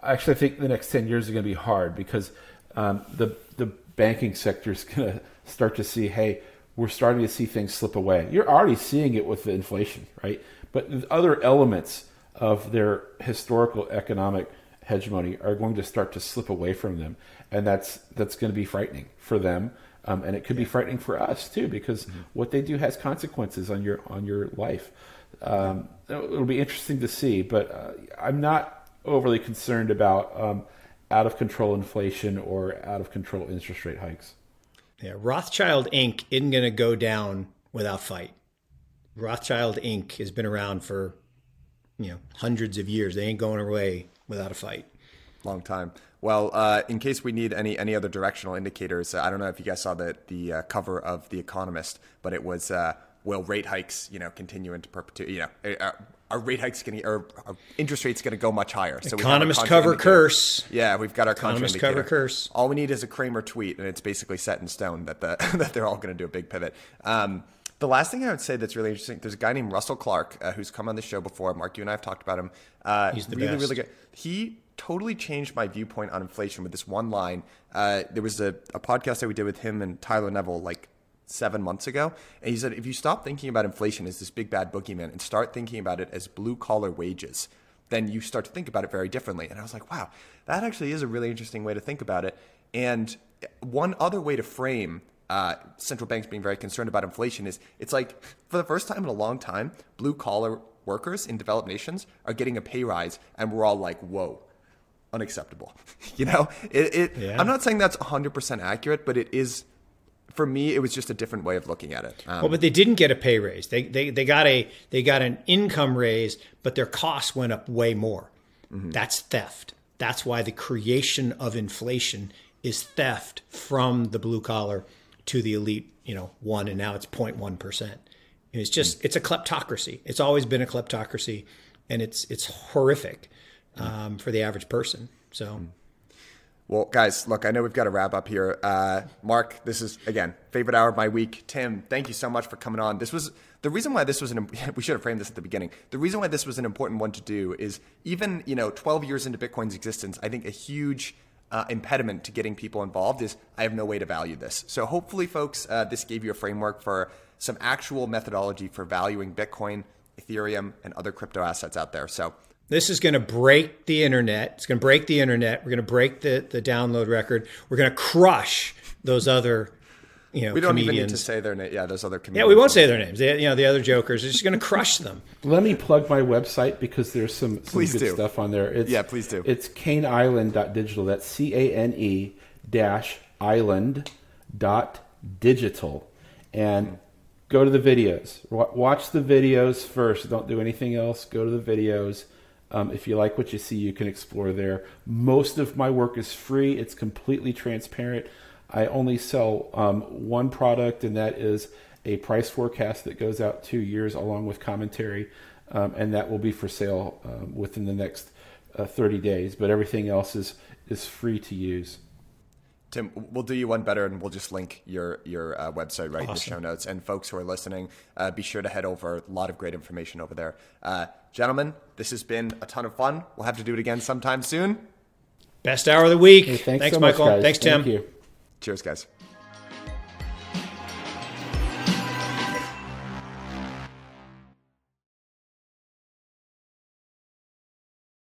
Actually, I think the next ten years are going to be hard because um, the the banking sector is going to start to see, hey, we're starting to see things slip away. You're already seeing it with the inflation, right? But other elements of their historical economic hegemony are going to start to slip away from them, and that's that's going to be frightening for them, um, and it could be frightening for us too because Mm-hmm. what they do has consequences on your on your life. Um, it'll be interesting to see, but uh, I'm not overly concerned about um, out of control inflation or out of control interest rate hikes. Yeah, Rothschild Inc. isn't going to go down without fight. Rothschild Inc. has been around for you know hundreds of years. They ain't going away without a fight. Long time. Well, uh, in case we need any any other directional indicators, uh, I don't know if you guys saw the the uh, cover of The Economist, but it was uh, will rate hikes you know continue into perpetuity? You know, uh, are rate hikes going to or are interest rates going to go much higher? So Economist cover indicator. curse. Yeah, we've got our Economist cover curse. All we need is a Cramer tweet, and it's basically set in stone that the *laughs* that they're all going to do a big pivot. Um, the last thing I would say that's really interesting, there's a guy named Russell Clark uh, who's come on the show before. Mark, you and I have talked about him. Uh, He's the really, best. really good. He totally changed my viewpoint on inflation with this one line. Uh, there was a, a podcast that we did with him and Tyler Neville like seven months ago, and he said if you stop thinking about inflation as this big bad boogeyman and start thinking about it as blue collar wages, then you start to think about it very differently. And I was like, wow, that actually is a really interesting way to think about it. And one other way to frame uh, central banks being very concerned about inflation is it's like for the first time in a long time, blue collar workers in developed nations are getting a pay rise, and we're all like, whoa. Unacceptable. *laughs* you know, it, it Yeah. I'm not saying that's 100% accurate, but it is, for me, it was just a different way of looking at it. Um, Well, but they didn't get a pay raise. They, they they got a they got an income raise, but their costs went up way more. That's theft. That's why the creation of inflation is theft from the blue collar to the elite, you know, one, and now it's 0.1 percent. It's just it's a kleptocracy. It's always been a kleptocracy, and it's it's horrific um, for the average person. So. Well, guys, look, I know we've got to wrap up here. Uh, Mark, this is again favorite hour of my week. Tim, thank you so much for coming on. This was the reason why this was an. *laughs* We should have framed this at the beginning. The reason why this was an important one to do is even you know 12 years into Bitcoin's existence, I think a huge uh, impediment to getting people involved is I have no way to value this. So hopefully, folks, uh, this gave you a framework for some actual methodology for valuing Bitcoin, Ethereum, and other crypto assets out there. So This is going to break the internet. It's going to break the internet. We're going to break the, the download record. We're going to crush those other, you know, we don't comedians. even need to say their name. Yeah, those other comedians. yeah, we won't say their names. They, you know, the other jokers. are just going *laughs* to crush them. Let me plug my website because there's some, some good do. stuff on there. It's, Yeah, please do. It's caneisland.digital. That's C A N E dash island dot digital. And go to the videos. Watch the videos first. Don't do anything else. Go to the videos. Um, if you like what you see, you can explore there. Most of my work is free. It's completely transparent. I only sell um, one product, and that is a price forecast that goes out two years along with commentary, um, and that will be for sale um, within the next uh, 30 days. But everything else is is free to use. Tim, we'll do you one better, and we'll just link your your uh, website right in the show notes. And folks who are listening, uh, be sure to head over. A lot of great information over there. Uh, gentlemen, this has been a ton of fun. We'll have to do it again sometime soon. Best hour of the week. Hey, thanks, thanks so much, Michael. guys. Thanks, Tim. Thank you. Cheers, guys.